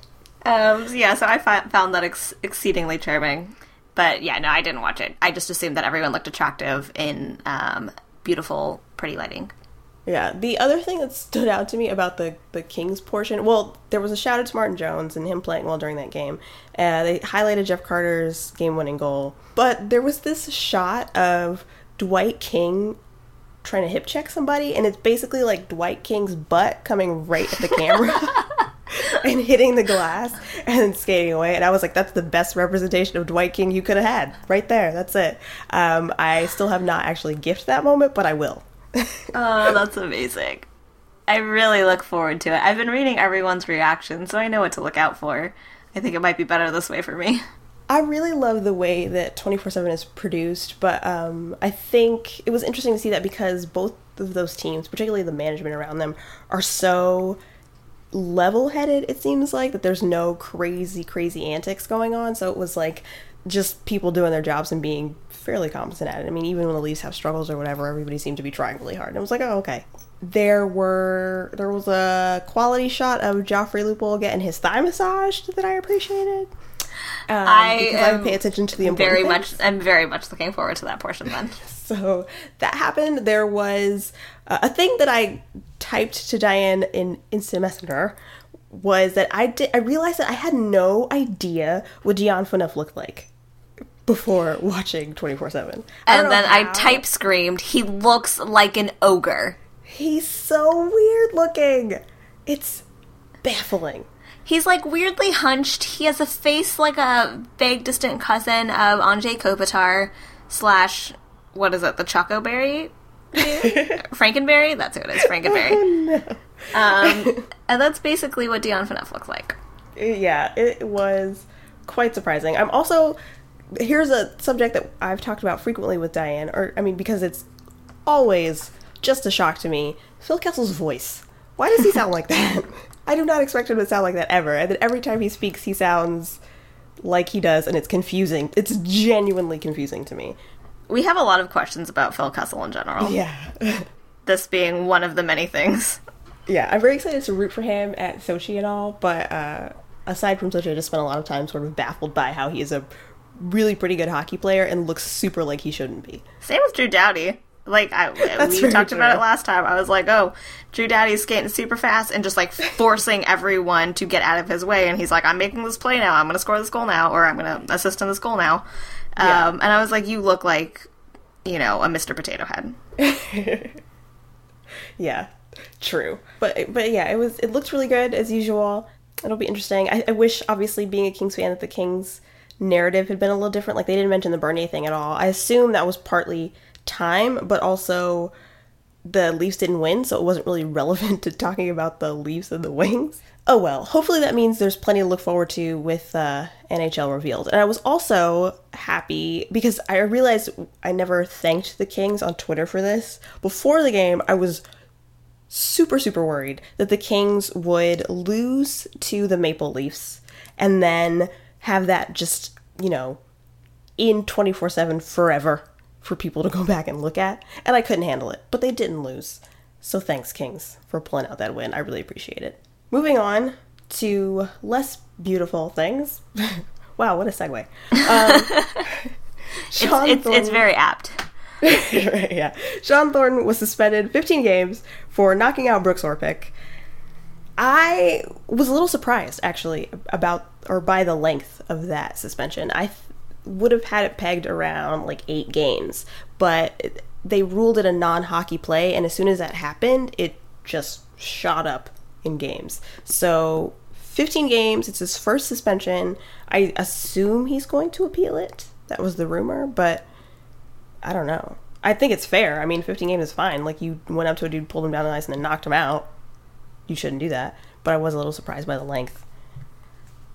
Um, so yeah, so I fi- found that ex- exceedingly charming. But yeah, no, I didn't watch it. I just assumed that everyone looked attractive in um, beautiful, pretty lighting. Yeah, the other thing that stood out to me about the the Kings portion, well, there was a shout out to Martin Jones and him playing well during that game. Uh, they highlighted Jeff Carter's game winning goal, but there was this shot of Dwight King trying to hip check somebody, and it's basically like Dwight King's butt coming right at the camera. and hitting the glass and then skating away. And I was like, that's the best representation of Dwight King you could have had. Right there. That's it. Um, I still have not actually gifted that moment, but I will. oh, that's amazing. I really look forward to it. I've been reading everyone's reaction, so I know what to look out for. I think it might be better this way for me. I really love the way that 24 7 is produced, but um, I think it was interesting to see that because both of those teams, particularly the management around them, are so level headed, it seems like, that there's no crazy, crazy antics going on. So it was like just people doing their jobs and being fairly competent at it. I mean, even when the Leafs have struggles or whatever, everybody seemed to be trying really hard. And I was like, oh, okay. There were there was a quality shot of Joffrey Lupul getting his thigh massaged that I appreciated. Um, I because I pay attention to the very things. much. I'm very much looking forward to that portion then. so that happened. There was uh, a thing that I typed to Diane in Instant Messenger was that I did. I realized that I had no idea what Dion Phaneuf looked like before watching 24 7. And then how. I type screamed, he looks like an ogre. He's so weird looking. It's baffling. He's like weirdly hunched. He has a face like a vague distant cousin of Anze Kopitar slash what is it, the Choco Berry? Frankenberry? That's who it is, Frankenberry. Oh, no. um, and that's basically what Dion Phaneuf looks like. Yeah, it was quite surprising. I'm also here's a subject that I've talked about frequently with Diane, or I mean, because it's always just a shock to me. Phil Kessel's voice. Why does he sound like that? I do not expect him to sound like that ever. And then every time he speaks, he sounds like he does, and it's confusing. It's genuinely confusing to me. We have a lot of questions about Phil Kessel in general. Yeah. this being one of the many things. Yeah, I'm very excited to root for him at Sochi and all, but uh, aside from Sochi, I just spent a lot of time sort of baffled by how he is a really pretty good hockey player and looks super like he shouldn't be. Same with Drew Doughty. Like I, we talked true. about it last time. I was like, "Oh, Drew Daddy's skating super fast and just like forcing everyone to get out of his way." And he's like, "I'm making this play now. I'm going to score this goal now, or I'm going to assist in this goal now." Yeah. Um, and I was like, "You look like, you know, a Mr. Potato Head." yeah, true. But but yeah, it was. It looked really good as usual. It'll be interesting. I, I wish, obviously, being a Kings fan, that the Kings narrative had been a little different. Like they didn't mention the Bernier thing at all. I assume that was partly time, but also the Leafs didn't win, so it wasn't really relevant to talking about the Leafs and the Wings. Oh well, hopefully that means there's plenty to look forward to with uh, NHL revealed. And I was also happy because I realized I never thanked the Kings on Twitter for this. Before the game, I was super, super worried that the Kings would lose to the Maple Leafs and then have that just, you know, in 24 7 forever for people to go back and look at, and I couldn't handle it. But they didn't lose. So thanks, Kings, for pulling out that win. I really appreciate it. Moving on to less beautiful things. wow, what a segue. Um, It's, it's, it's very apt. right, yeah. Shawn Thornton was suspended 15 games for knocking out Brooks Orpik. I was a little surprised, actually, about or by the length of that suspension. I would have had it pegged around like eight games, but they ruled it a non-hockey play, and as soon as that happened, it just shot up in games. So 15 games. It's his first suspension. I assume he's going to appeal it. That was the rumor, but I don't know. I think it's fair. I mean, 15 games is fine. Like, you went up to a dude, pulled him down the ice, and then knocked him out. You shouldn't do that. But I was a little surprised by the length.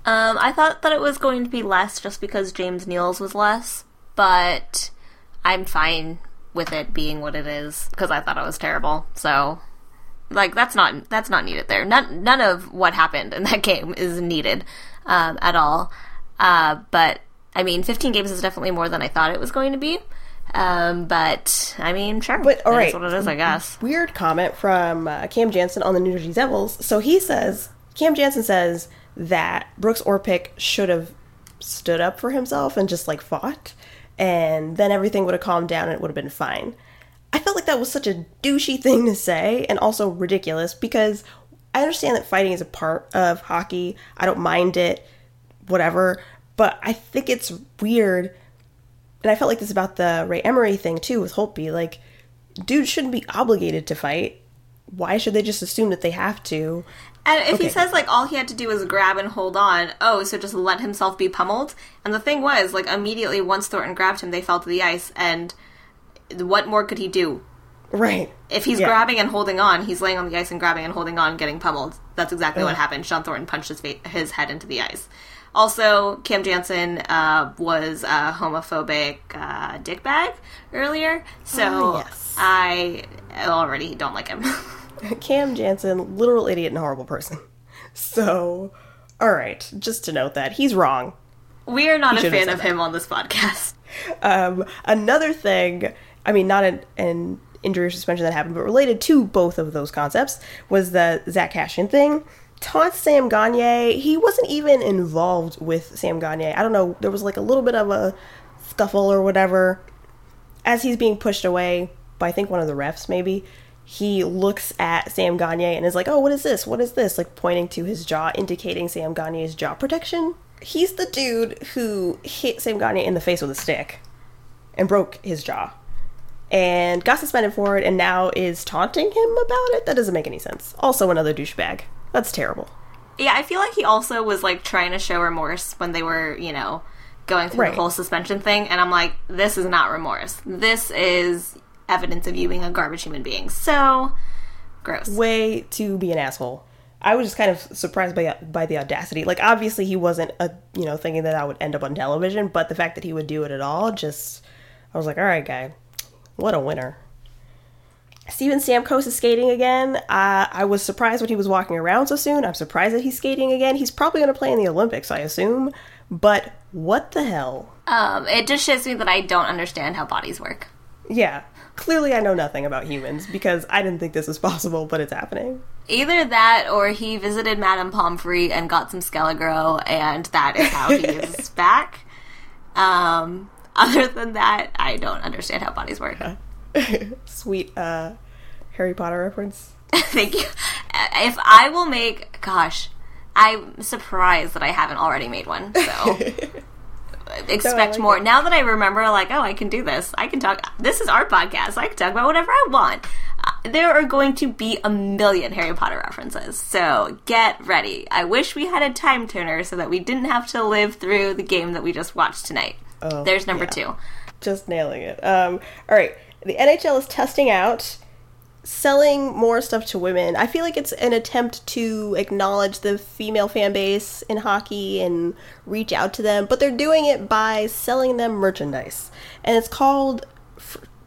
Um, I thought that it was going to be less just because James Neal's was less, but I'm fine with it being what it is because I thought it was terrible. So, like, that's not that's not needed there. None none of what happened in that game is needed um, at all. Uh, but I mean, 15 games is definitely more than I thought it was going to be. Um, but I mean, sure. But, all It what it is, I guess. Weird comment from uh, Cam Janssen on the New Jersey Devils. So he says, Cam Janssen says that Brooks Orpik should have stood up for himself and just like fought, and then everything would have calmed down and it would have been fine. I felt like that was such a douchey thing to say and also ridiculous because I understand that fighting is a part of hockey. I don't mind it, whatever. But I think it's weird and I felt like this about the Ray Emery thing too with Holtby. Like, dudes shouldn't be obligated to fight. Why should they just assume that they have to? And if he says like all he had to do was grab and hold on, oh, so just let himself be pummeled. And the thing was, like immediately once Thornton grabbed him, they fell to the ice, and what more could he do? Right. If he's Yeah. grabbing and holding on, he's laying on the ice and grabbing and holding on, getting pummeled. That's exactly what happened. Shawn Thornton punched his fa- his head into the ice. Also, Cam Janssen uh, was a homophobic uh, dickbag earlier, so Oh, yes. I already don't like him. Cam Janssen, literal idiot and horrible person. So, all right, just to note that he's wrong. we are not a fan of that. him on this podcast. Um, another thing, I mean, not an, an injury or suspension that happened, but related to both of those concepts, was the Zack Kassian thing. Taunt Sam Gagner, he wasn't even involved with Sam Gagner. I don't know, there was like a little bit of a scuffle or whatever. As he's being pushed away by, I think, one of the refs, maybe, he looks at Sam Gagner and is like, oh, what is this? What is this? Like pointing to his jaw, indicating Sam Gagner's jaw protection. He's the dude who hit Sam Gagner in the face with a stick and broke his jaw and got suspended for it and now is taunting him about it. That doesn't make any sense. Also, another douchebag. That's terrible. Yeah, I feel like he also was like trying to show remorse when they were, you know, going through Right. the whole suspension thing. And I'm like, this is not remorse. This is evidence of you being a garbage human being. So gross. Way to be an asshole. I was just kind of surprised by by the audacity. Like, obviously, he wasn't a you know thinking that I would end up on television, but the fact that he would do it at all, just I was like, all right, guy, what a winner. Steven Stamkos is skating again. Uh, I was surprised when he was walking around so soon. I'm surprised that he's skating again. He's probably going to play in the Olympics, I assume. But what the hell? Um, it just shows me that I don't understand how bodies work. Yeah, clearly I know nothing about humans because I didn't think this was possible, but it's happening. Either that or he visited Madame Pomfrey and got some Skelegro, and that is how he is back. Um, other than that, I don't understand how bodies work. Sweet uh, Harry Potter reference. Thank you. If I will make, gosh, I'm surprised that I haven't already made one. So expect like more. it. Now that I remember, like, oh, I can do this. I can talk. This is our podcast. I can talk about whatever I want. Uh, There are going to be a million Harry Potter references. So get ready. I wish we had a time turner so that we didn't have to live through the game that we just watched tonight. There's number yeah. two. Just nailing it. Um, all right, the NHL is testing out selling more stuff to women. I feel like it's an attempt to acknowledge the female fan base in hockey and reach out to them, but they're doing it by selling them merchandise. And it's called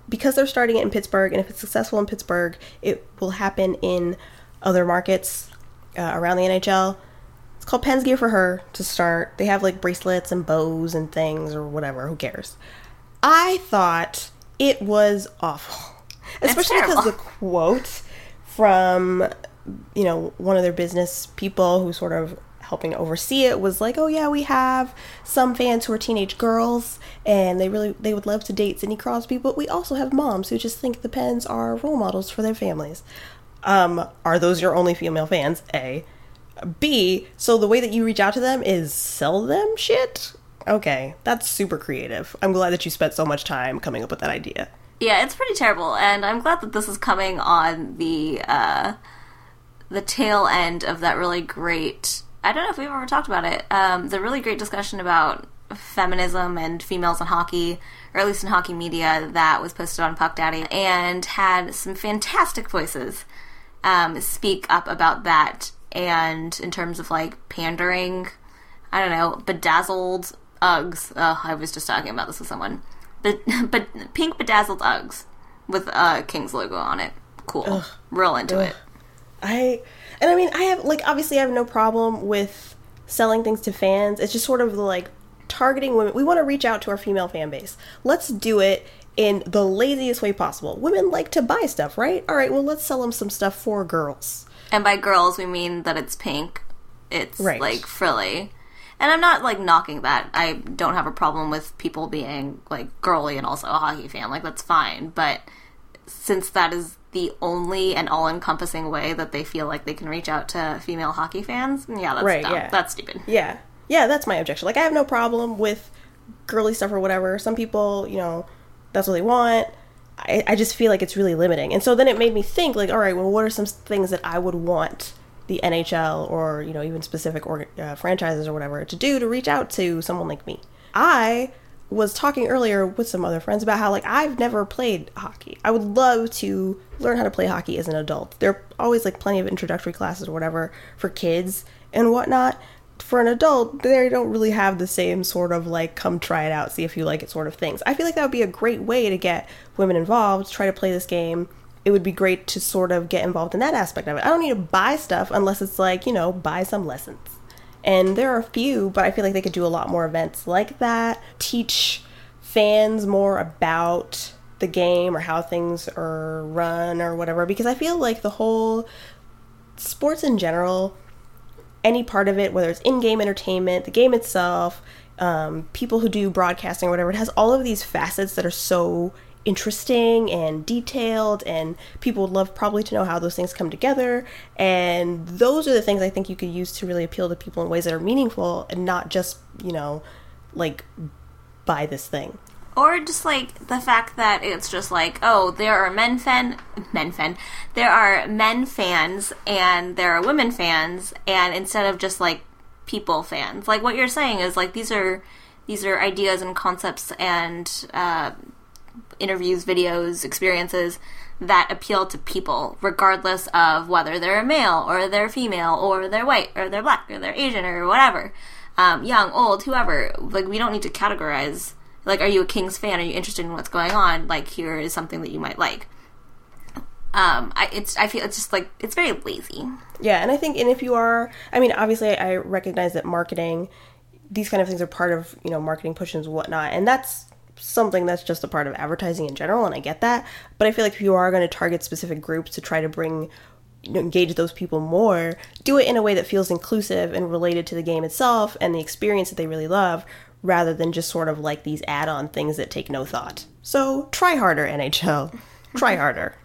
because they're starting it in Pittsburgh, and if it's successful in Pittsburgh, it will happen in other markets uh, around the NHL. It's called Pens Gear for Her to start. They have like bracelets and bows and things or whatever. Who cares? I thought it was awful, especially because the quote from you know one of their business people who sort of helping oversee it was like oh yeah we have some fans who are teenage girls and they really they would love to date Sidney Crosby but we also have moms who just think the Pens are role models for their families. Um are those your only female fans? A. B so the way that you reach out to them is sell them shit? Okay that's super creative. I'm glad that you spent so much time coming up with that idea Yeah, it's pretty terrible, and I'm glad that this is coming on the uh, the tail end of that really great. I don't know if we've ever talked about it. Um, the really great discussion about feminism and females in hockey, or at least in hockey media, that was posted on Puck Daddy, and had some fantastic voices um, speak up about that. And in terms of like pandering, I don't know, bedazzled Uggs. Oh, I was just talking about this with someone. But, but pink bedazzled Uggs with a King's logo on it. Cool. Real into it. I and I mean I have like obviously I have no problem with selling things to fans. It's just sort of like targeting women. We want to reach out to our female fan base. Let's do it in the laziest way possible. Women like to buy stuff, right? All right, well let's sell them some stuff for girls. And by girls, we mean that it's pink. It's Right. like frilly. And I'm not like knocking that. I don't have a problem with people being like girly and also a hockey fan. Like that's fine. But since that is the only and all encompassing way that they feel like they can reach out to female hockey fans, mm, yeah, that's Right, dumb. yeah. That's stupid. Yeah. Yeah, that's my objection. Like I have no problem with girly stuff or whatever. Some people, you know, that's what they want. I, I just feel like it's really limiting. And so then it made me think like, all right, well, what are some things that I would want the NHL or, you know, even specific or, uh, franchises or whatever to do to reach out to someone like me? I was talking earlier with some other friends about how like I've never played hockey. I would love to learn how to play hockey as an adult. There are always like plenty of introductory classes or whatever for kids and whatnot. For an adult, they don't really have the same sort of like come try it out, see if you like it sort of things. I feel like that would be a great way to get women involved, try to play this game. It would be great to sort of get involved in that aspect of it. I don't need to buy stuff unless it's like, you know, buy some lessons. And there are a few, but I feel like they could do a lot more events like that, teach fans more about the game or how things are run or whatever. Because I feel like the whole sports in general, any part of it, whether it's in game entertainment, the game itself, um, people who do broadcasting or whatever, it has all of these facets that are so interesting and detailed and people would love probably to know how those things come together. And those are the things i think you could use to really appeal to people in ways that are meaningful and not just you know like buy this thing. Or just like the fact that it's just like, oh, there are men fan, men fan, there are men fans and there are women fans, and instead of just like people fans, like what you're saying is like these are these are ideas and concepts and uh, interviews, videos, experiences that appeal to people, regardless of whether they're a male or they're female or they're white or they're black or they're Asian or whatever, um, young, old, whoever. Like we don't need to categorize. Like, are you a Kings fan? Are you interested in what's going on? Like, here is something that you might like. Um, I it's I feel it's just like it's very lazy. Yeah, and I think, and if you are, I mean, obviously, I recognize that marketing, these kind of things are part of, you know, marketing pushes and whatnot, and that's something that's just a part of advertising in general, and I get that. But I feel like if you are going to target specific groups to try to bring, you know, engage those people more, do it in a way that feels inclusive and related to the game itself and the experience that they really love, rather than just sort of like these add on things that take no thought. So try harder, NHL. Try harder.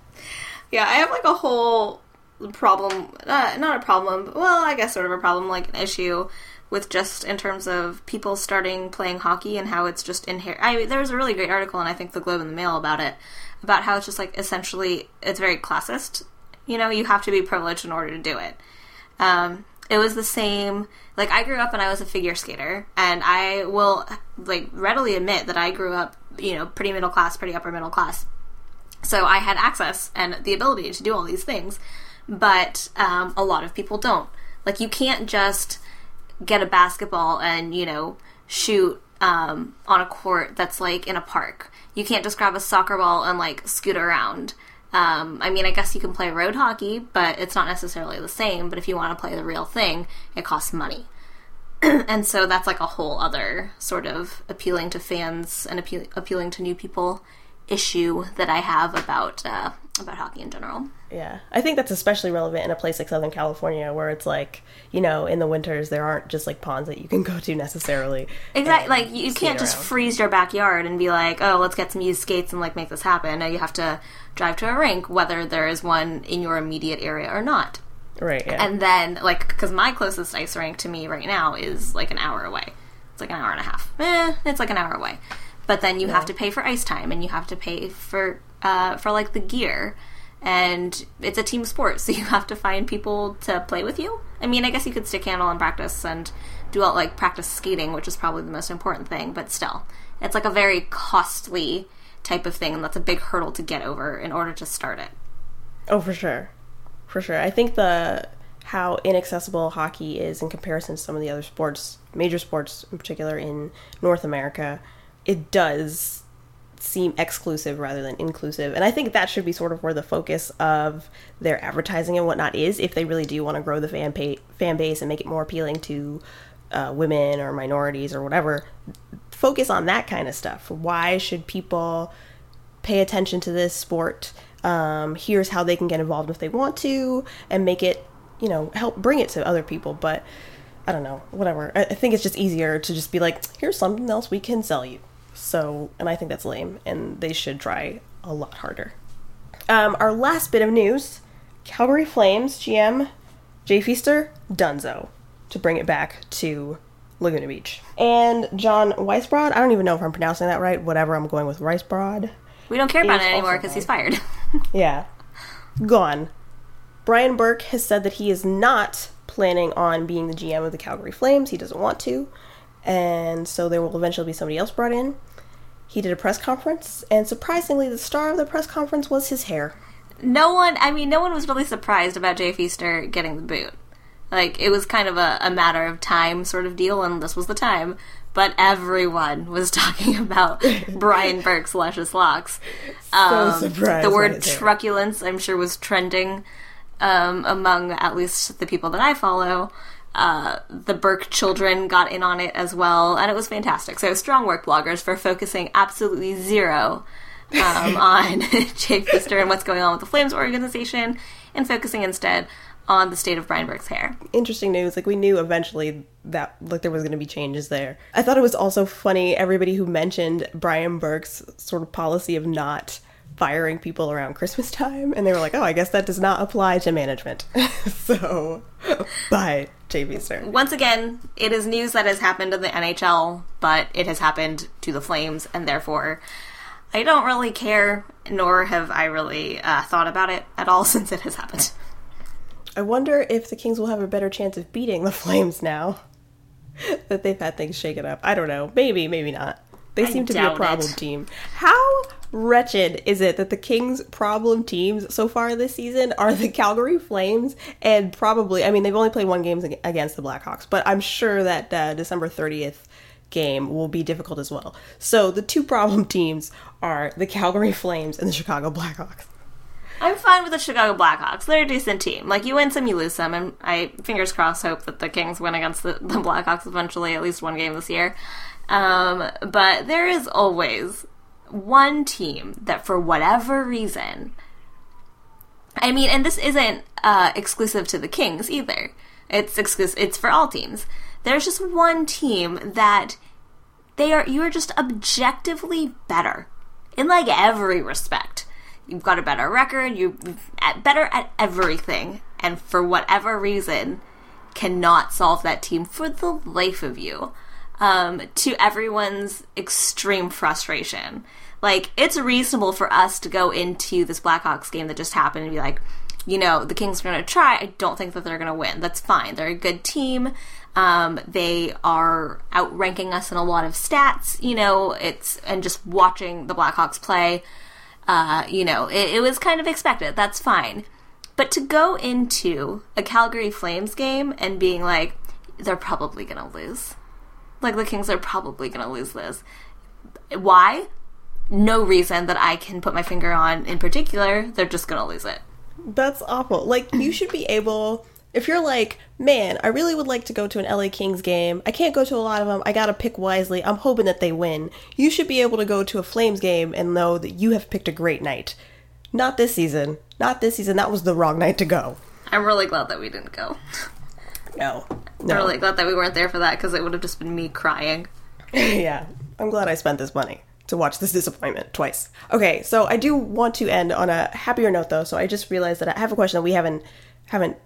Yeah, I have like a whole problem, uh, not a problem, but, well, I guess sort of a problem, like an issue with just in terms of people starting playing hockey and how it's just inherent. I there was a really great article, and I think the Globe and the Mail about it, about how it's just like essentially it's very classist. You know, you have to be privileged in order to do it. Um, it was the same. Like I grew up and I was a figure skater, and I will like readily admit that I grew up, you know, pretty middle class, pretty upper middle class. So I had access and the ability to do all these things, but um, a lot of people don't. Like you can't just get a basketball and you know shoot um, on a court that's like in a park. You can't just grab a soccer ball and like scoot around. Um, I mean, I guess you can play road hockey, but it's not necessarily the same. But if you want to play the real thing, it costs money. and so that's like a whole other sort of appealing to fans and appeal- appealing to new people issue that I have about uh, about hockey in general. Yeah, I think that's especially relevant in a place like Southern California, where it's like you know, in the winters there aren't just like ponds that you can go to necessarily. Exactly, like you can't just around. freeze your backyard and be like, "Oh, let's get some used skates and like make this happen." No, you have to drive to a rink, whether there is one in your immediate area or not. Right. Yeah. And then, like, because my closest ice rink to me right now is like an hour away. It's like an hour and a half. Eh, it's like an hour away. But then you have to pay for ice time, and you have to pay for uh, for like the gear, and it's a team sport, so you have to find people to play with you. I mean, I guess you could stick handle and practice and do all like practice skating, which is probably the most important thing. But still, it's like a very costly type of thing, and that's a big hurdle to get over in order to start it. Oh, for sure, for sure. I think the how inaccessible hockey is in comparison to some of the other sports, major sports in particular in North America, it does seem exclusive rather than inclusive. And I think that should be sort of where the focus of their advertising and whatnot is, if they really do want to grow the fan fan base and make it more appealing to uh, women or minorities or whatever. Focus on that kind of stuff. Why should people pay attention to this sport? Um, here's how they can get involved if they want to, and make it, you know, help bring it to other people. But I don't know, whatever. I think it's just easier to just be like, here's something else we can sell you. So, and I think that's lame, and they should try a lot harder. Um, our last bit of news Calgary Flames GM Jay Feaster, Dunzo, to bring it back to Laguna Beach. And John Weisbrod, I don't even know if I'm pronouncing that right, whatever, I'm going with Weisbrod. We don't care about it anymore because he's fired. Yeah. Gone. Brian Burke has said that he is not planning on being the GM of the Calgary Flames. He doesn't want to. And so there will eventually be somebody else brought in. He did a press conference, and surprisingly, the star of the press conference was his hair. no one, I mean, no one was really surprised about Jay Feaster getting the boot. Like, it was kind of a, a matter of time sort of deal, and this was the time. But everyone was talking about Brian Burke's luscious locks. Um, surprised the word truculence, I'm sure, was trending um, among at least the people that I follow. Uh, the Burke children got in on it as well, and it was fantastic. So, strong work, bloggers, for focusing absolutely zero um, on Jay Feaster and what's going on with the Flames organization, and focusing instead on the state of Brian Burke's hair. interesting news. Like we knew eventually that like there was going to be changes there. I thought it was also funny everybody who mentioned Brian Burke's sort of policy of not firing people around Christmas time, and they were like, "Oh, I guess that does not apply to management." so, bye, Jay Feaster. Once again, it is news that has happened in the NHL, but it has happened to the Flames, and therefore, I don't really care, nor have I really uh, thought about it at all since it has happened. I wonder if the Kings will have a better chance of beating the Flames now that they've had things shaken up. I don't know. Maybe, maybe not. They I seem to be a problem it. team. How wretched is it that the Kings' problem teams so far this season are the Calgary Flames and probably, I mean, they've only played one game against the Blackhawks, but I'm sure that uh, December 30th game will be difficult as well. So the two problem teams are the Calgary Flames and the Chicago Blackhawks. I'm fine with the Chicago Blackhawks. They're a decent team. Like, you win some, you lose some, and I, fingers crossed, hope that the Kings win against the, the Blackhawks eventually, at least one game this year. Um, but there is always one team that, for whatever reason, I mean, and this isn't uh, exclusive to the Kings either. It's exclusive. It's for all teams. There's just one team that they are. You are just objectively better in like every respect. You've got a better record. You're better at everything, and for whatever reason, cannot solve that team for the life of you. Um, to everyone's extreme frustration. Like, it's reasonable for us to go into this Blackhawks game that just happened and be like, you know, the Kings are going to try. I don't think that they're going to win. That's fine. They're a good team. Um, they are outranking us in a lot of stats. You know, it's, and just watching the Blackhawks play, uh, you know, it, it was kind of expected. That's fine. But to go into a Calgary Flames game and being like, they're probably going to lose. Like, the Kings are probably going to lose this. Why? no reason that I can put my finger on in particular. They're just gonna lose it. That's awful. Like you should be able if you're like, man, I really would like to go to an LA Kings game. I can't go to a lot of them. I got to pick wisely. I'm hoping that they win. You should be able to go to a Flames game and know that you have picked a great night. Not this season. Not this season. That was the wrong night to go. I'm really glad that we didn't go. No. I'm really glad that we weren't there for that because it would have just been me crying. yeah. I'm glad I spent this money to watch this disappointment twice. Okay, so I do want to end on a happier note though. So I just realized that I have a question that we haven't haven't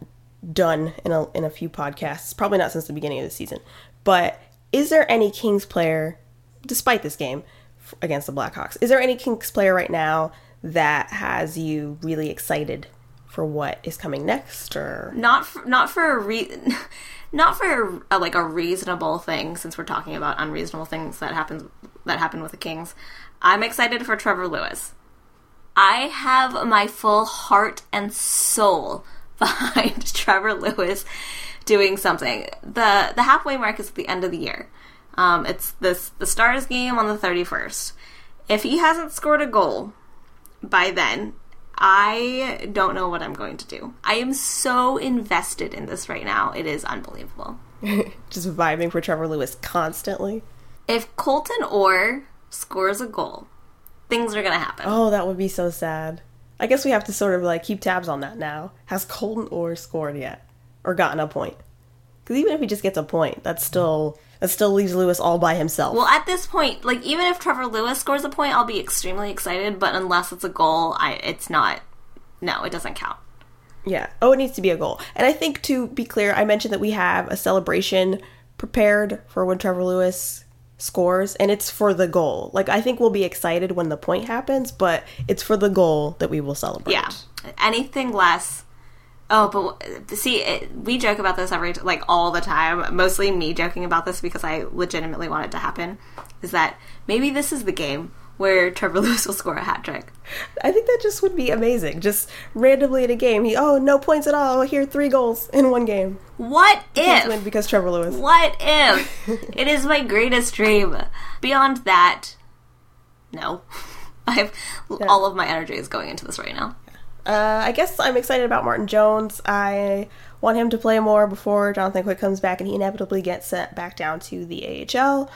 done in a in a few podcasts, probably not since the beginning of the season. But is there any Kings player despite this game f- against the Blackhawks? Is there any Kings player right now that has you really excited for what is coming next or Not for, not for a re- not for a, like a reasonable thing since we're talking about unreasonable things that happen that happen with the Kings. I'm excited for Trevor Lewis. I have my full heart and soul behind Trevor Lewis doing something. the The halfway mark is at the end of the year. Um, it's this the Stars game on the thirty first. If he hasn't scored a goal by then, I don't know what I'm going to do. I am so invested in this right now. It is unbelievable. just vibing for Trevor Lewis constantly? If Colton Orr scores a goal, things are going to happen. Oh, that would be so sad. I guess we have to sort of like keep tabs on that now. Has Colton Orr scored yet, or gotten a point? Because even if he just gets a point, that's still that still leaves Lewis all by himself. Well, at this point, like even if Trevor Lewis scores a point, I'll be extremely excited. But unless it's a goal, I it's not. No, it doesn't count. yeah. Oh, it needs to be a goal. And I think to be clear, I mentioned that we have a celebration prepared for when Trevor Lewis scores, and it's for the goal. Like I think we'll be excited when the point happens, but it's for the goal that we will celebrate. Yeah, anything less. Oh, but see, it, we joke about this every like all the time. Mostly me joking about this because I legitimately want it to happen. Is that maybe this is the game where Trevor Lewis will score a hat trick? I think that just would be amazing. Just randomly in a game, he oh no points at all. Here three goals in one game. What if? because Trevor Lewis. What if? it is my greatest dream. Beyond that, no. I have all of my energy is going into this right now. Uh, I guess I'm excited about Martin Jones. I want him to play more before Jonathan Quick comes back and he inevitably gets sent back down to the AHL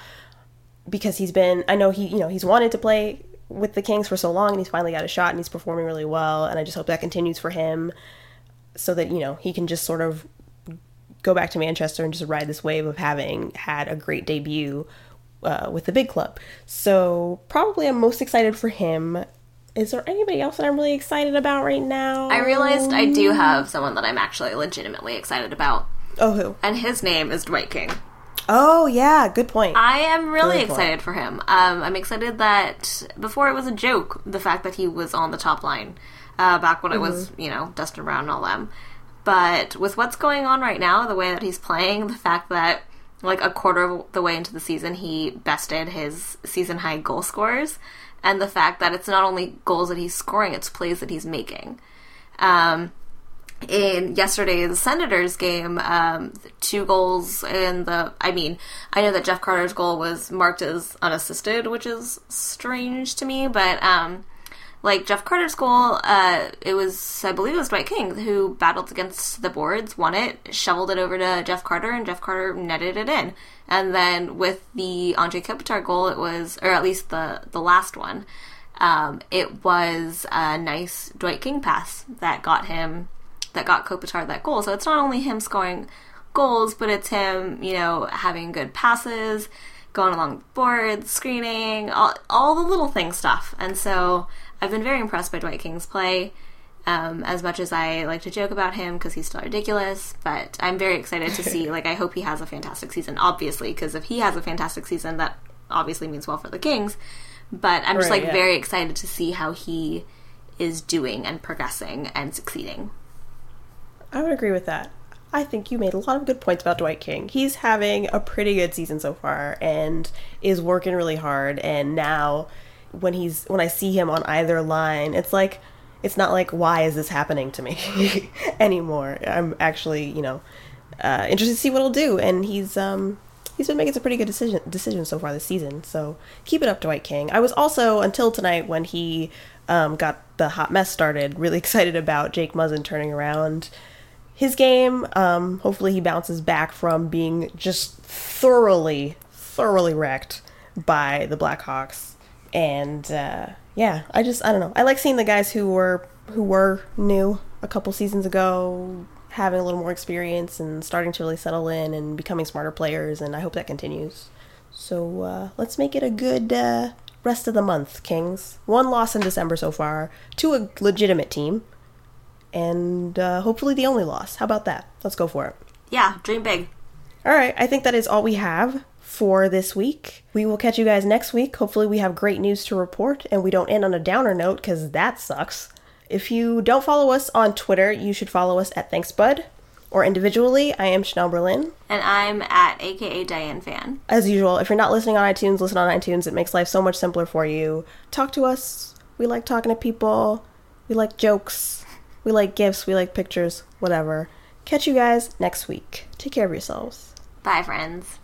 because he's been. I know he, you know, he's wanted to play with the Kings for so long and he's finally got a shot and he's performing really well. And I just hope that continues for him so that you know he can just sort of go back to Manchester and just ride this wave of having had a great debut uh, with the big club. So probably I'm most excited for him. Is there anybody else that I'm really excited about right now? I realized I do have someone that I'm actually legitimately excited about, Oh, who? and his name is Dwight King. Oh, yeah. Good point. I am really Good point. excited for him. Um, I'm excited that before it was a joke, the fact that he was on the top line uh, back when it was, Mm-hmm. you know, Dustin Brown and all them. But with what's going on right now, the way that he's playing, the fact that like a quarter of the way into the season he bested his season high goal scorers, and the fact that it's not only goals that he's scoring, it's plays that he's making. Um, in yesterday's Senators game, um, two goals in the. I mean, I know that Jeff Carter's goal was marked as unassisted, which is strange to me, but um, like Jeff Carter's goal, uh, it was I believe it was Dwight King who battled against the boards, won it, shoveled it over to Jeff Carter, and Jeff Carter netted it in. And then with the Anze Kopitar goal, it was, or at least the the last one, um, it was a nice Dwight King pass that got him that got Kopitar that goal. So it's not only him scoring goals, but it's him, you know, having good passes, going along the board, screening, all, all the little thing stuff. And so I've been very impressed by Dwight King's play. Um, as much as I like to joke about him because he's still ridiculous, but I'm very excited to see. Like, I hope he has a fantastic season, obviously, because if he has a fantastic season, that obviously means well for the Kings. But I'm just Right, like yeah. very excited to see how he is doing and progressing and succeeding. I would agree with that. I think you made a lot of good points about Dwight King. He's having a pretty good season so far and is working really hard. And now, when he's when I see him on either line, it's like it's not like why is this happening to me anymore. I'm actually you know uh, interested to see what he'll do. And he's um he's been making some pretty good decision, decisions so far this season. So keep it up, Dwight King. I was also until tonight when he um, got the hot mess started, really excited about Jake Muzzin turning around his game. Um, hopefully, he bounces back from being just thoroughly, thoroughly wrecked by the Blackhawks. And uh, yeah, I just I don't know. I like seeing the guys who were who were new a couple seasons ago having a little more experience and starting to really settle in and becoming smarter players. And I hope that continues. So uh, let's make it a good uh, rest of the month, Kings. One loss in December so far to a legitimate team, and uh, hopefully the only loss. How about that? Let's go for it. Yeah, dream big. All right, I think that is all we have for this week. We will catch you guys next week. Hopefully, we have great news to report and we don't end on a downer note because that sucks. If you don't follow us on Twitter, you should follow us at Thanks Bud or individually. I am Chanel Berlin. And I'm at AKA Diane Fan. As usual, if you're not listening on iTunes, listen on iTunes. It makes life so much simpler for you. Talk to us. We like talking to people. We like jokes. We like gifts. We like pictures. Whatever. Catch you guys next week. Take care of yourselves. Bye, friends.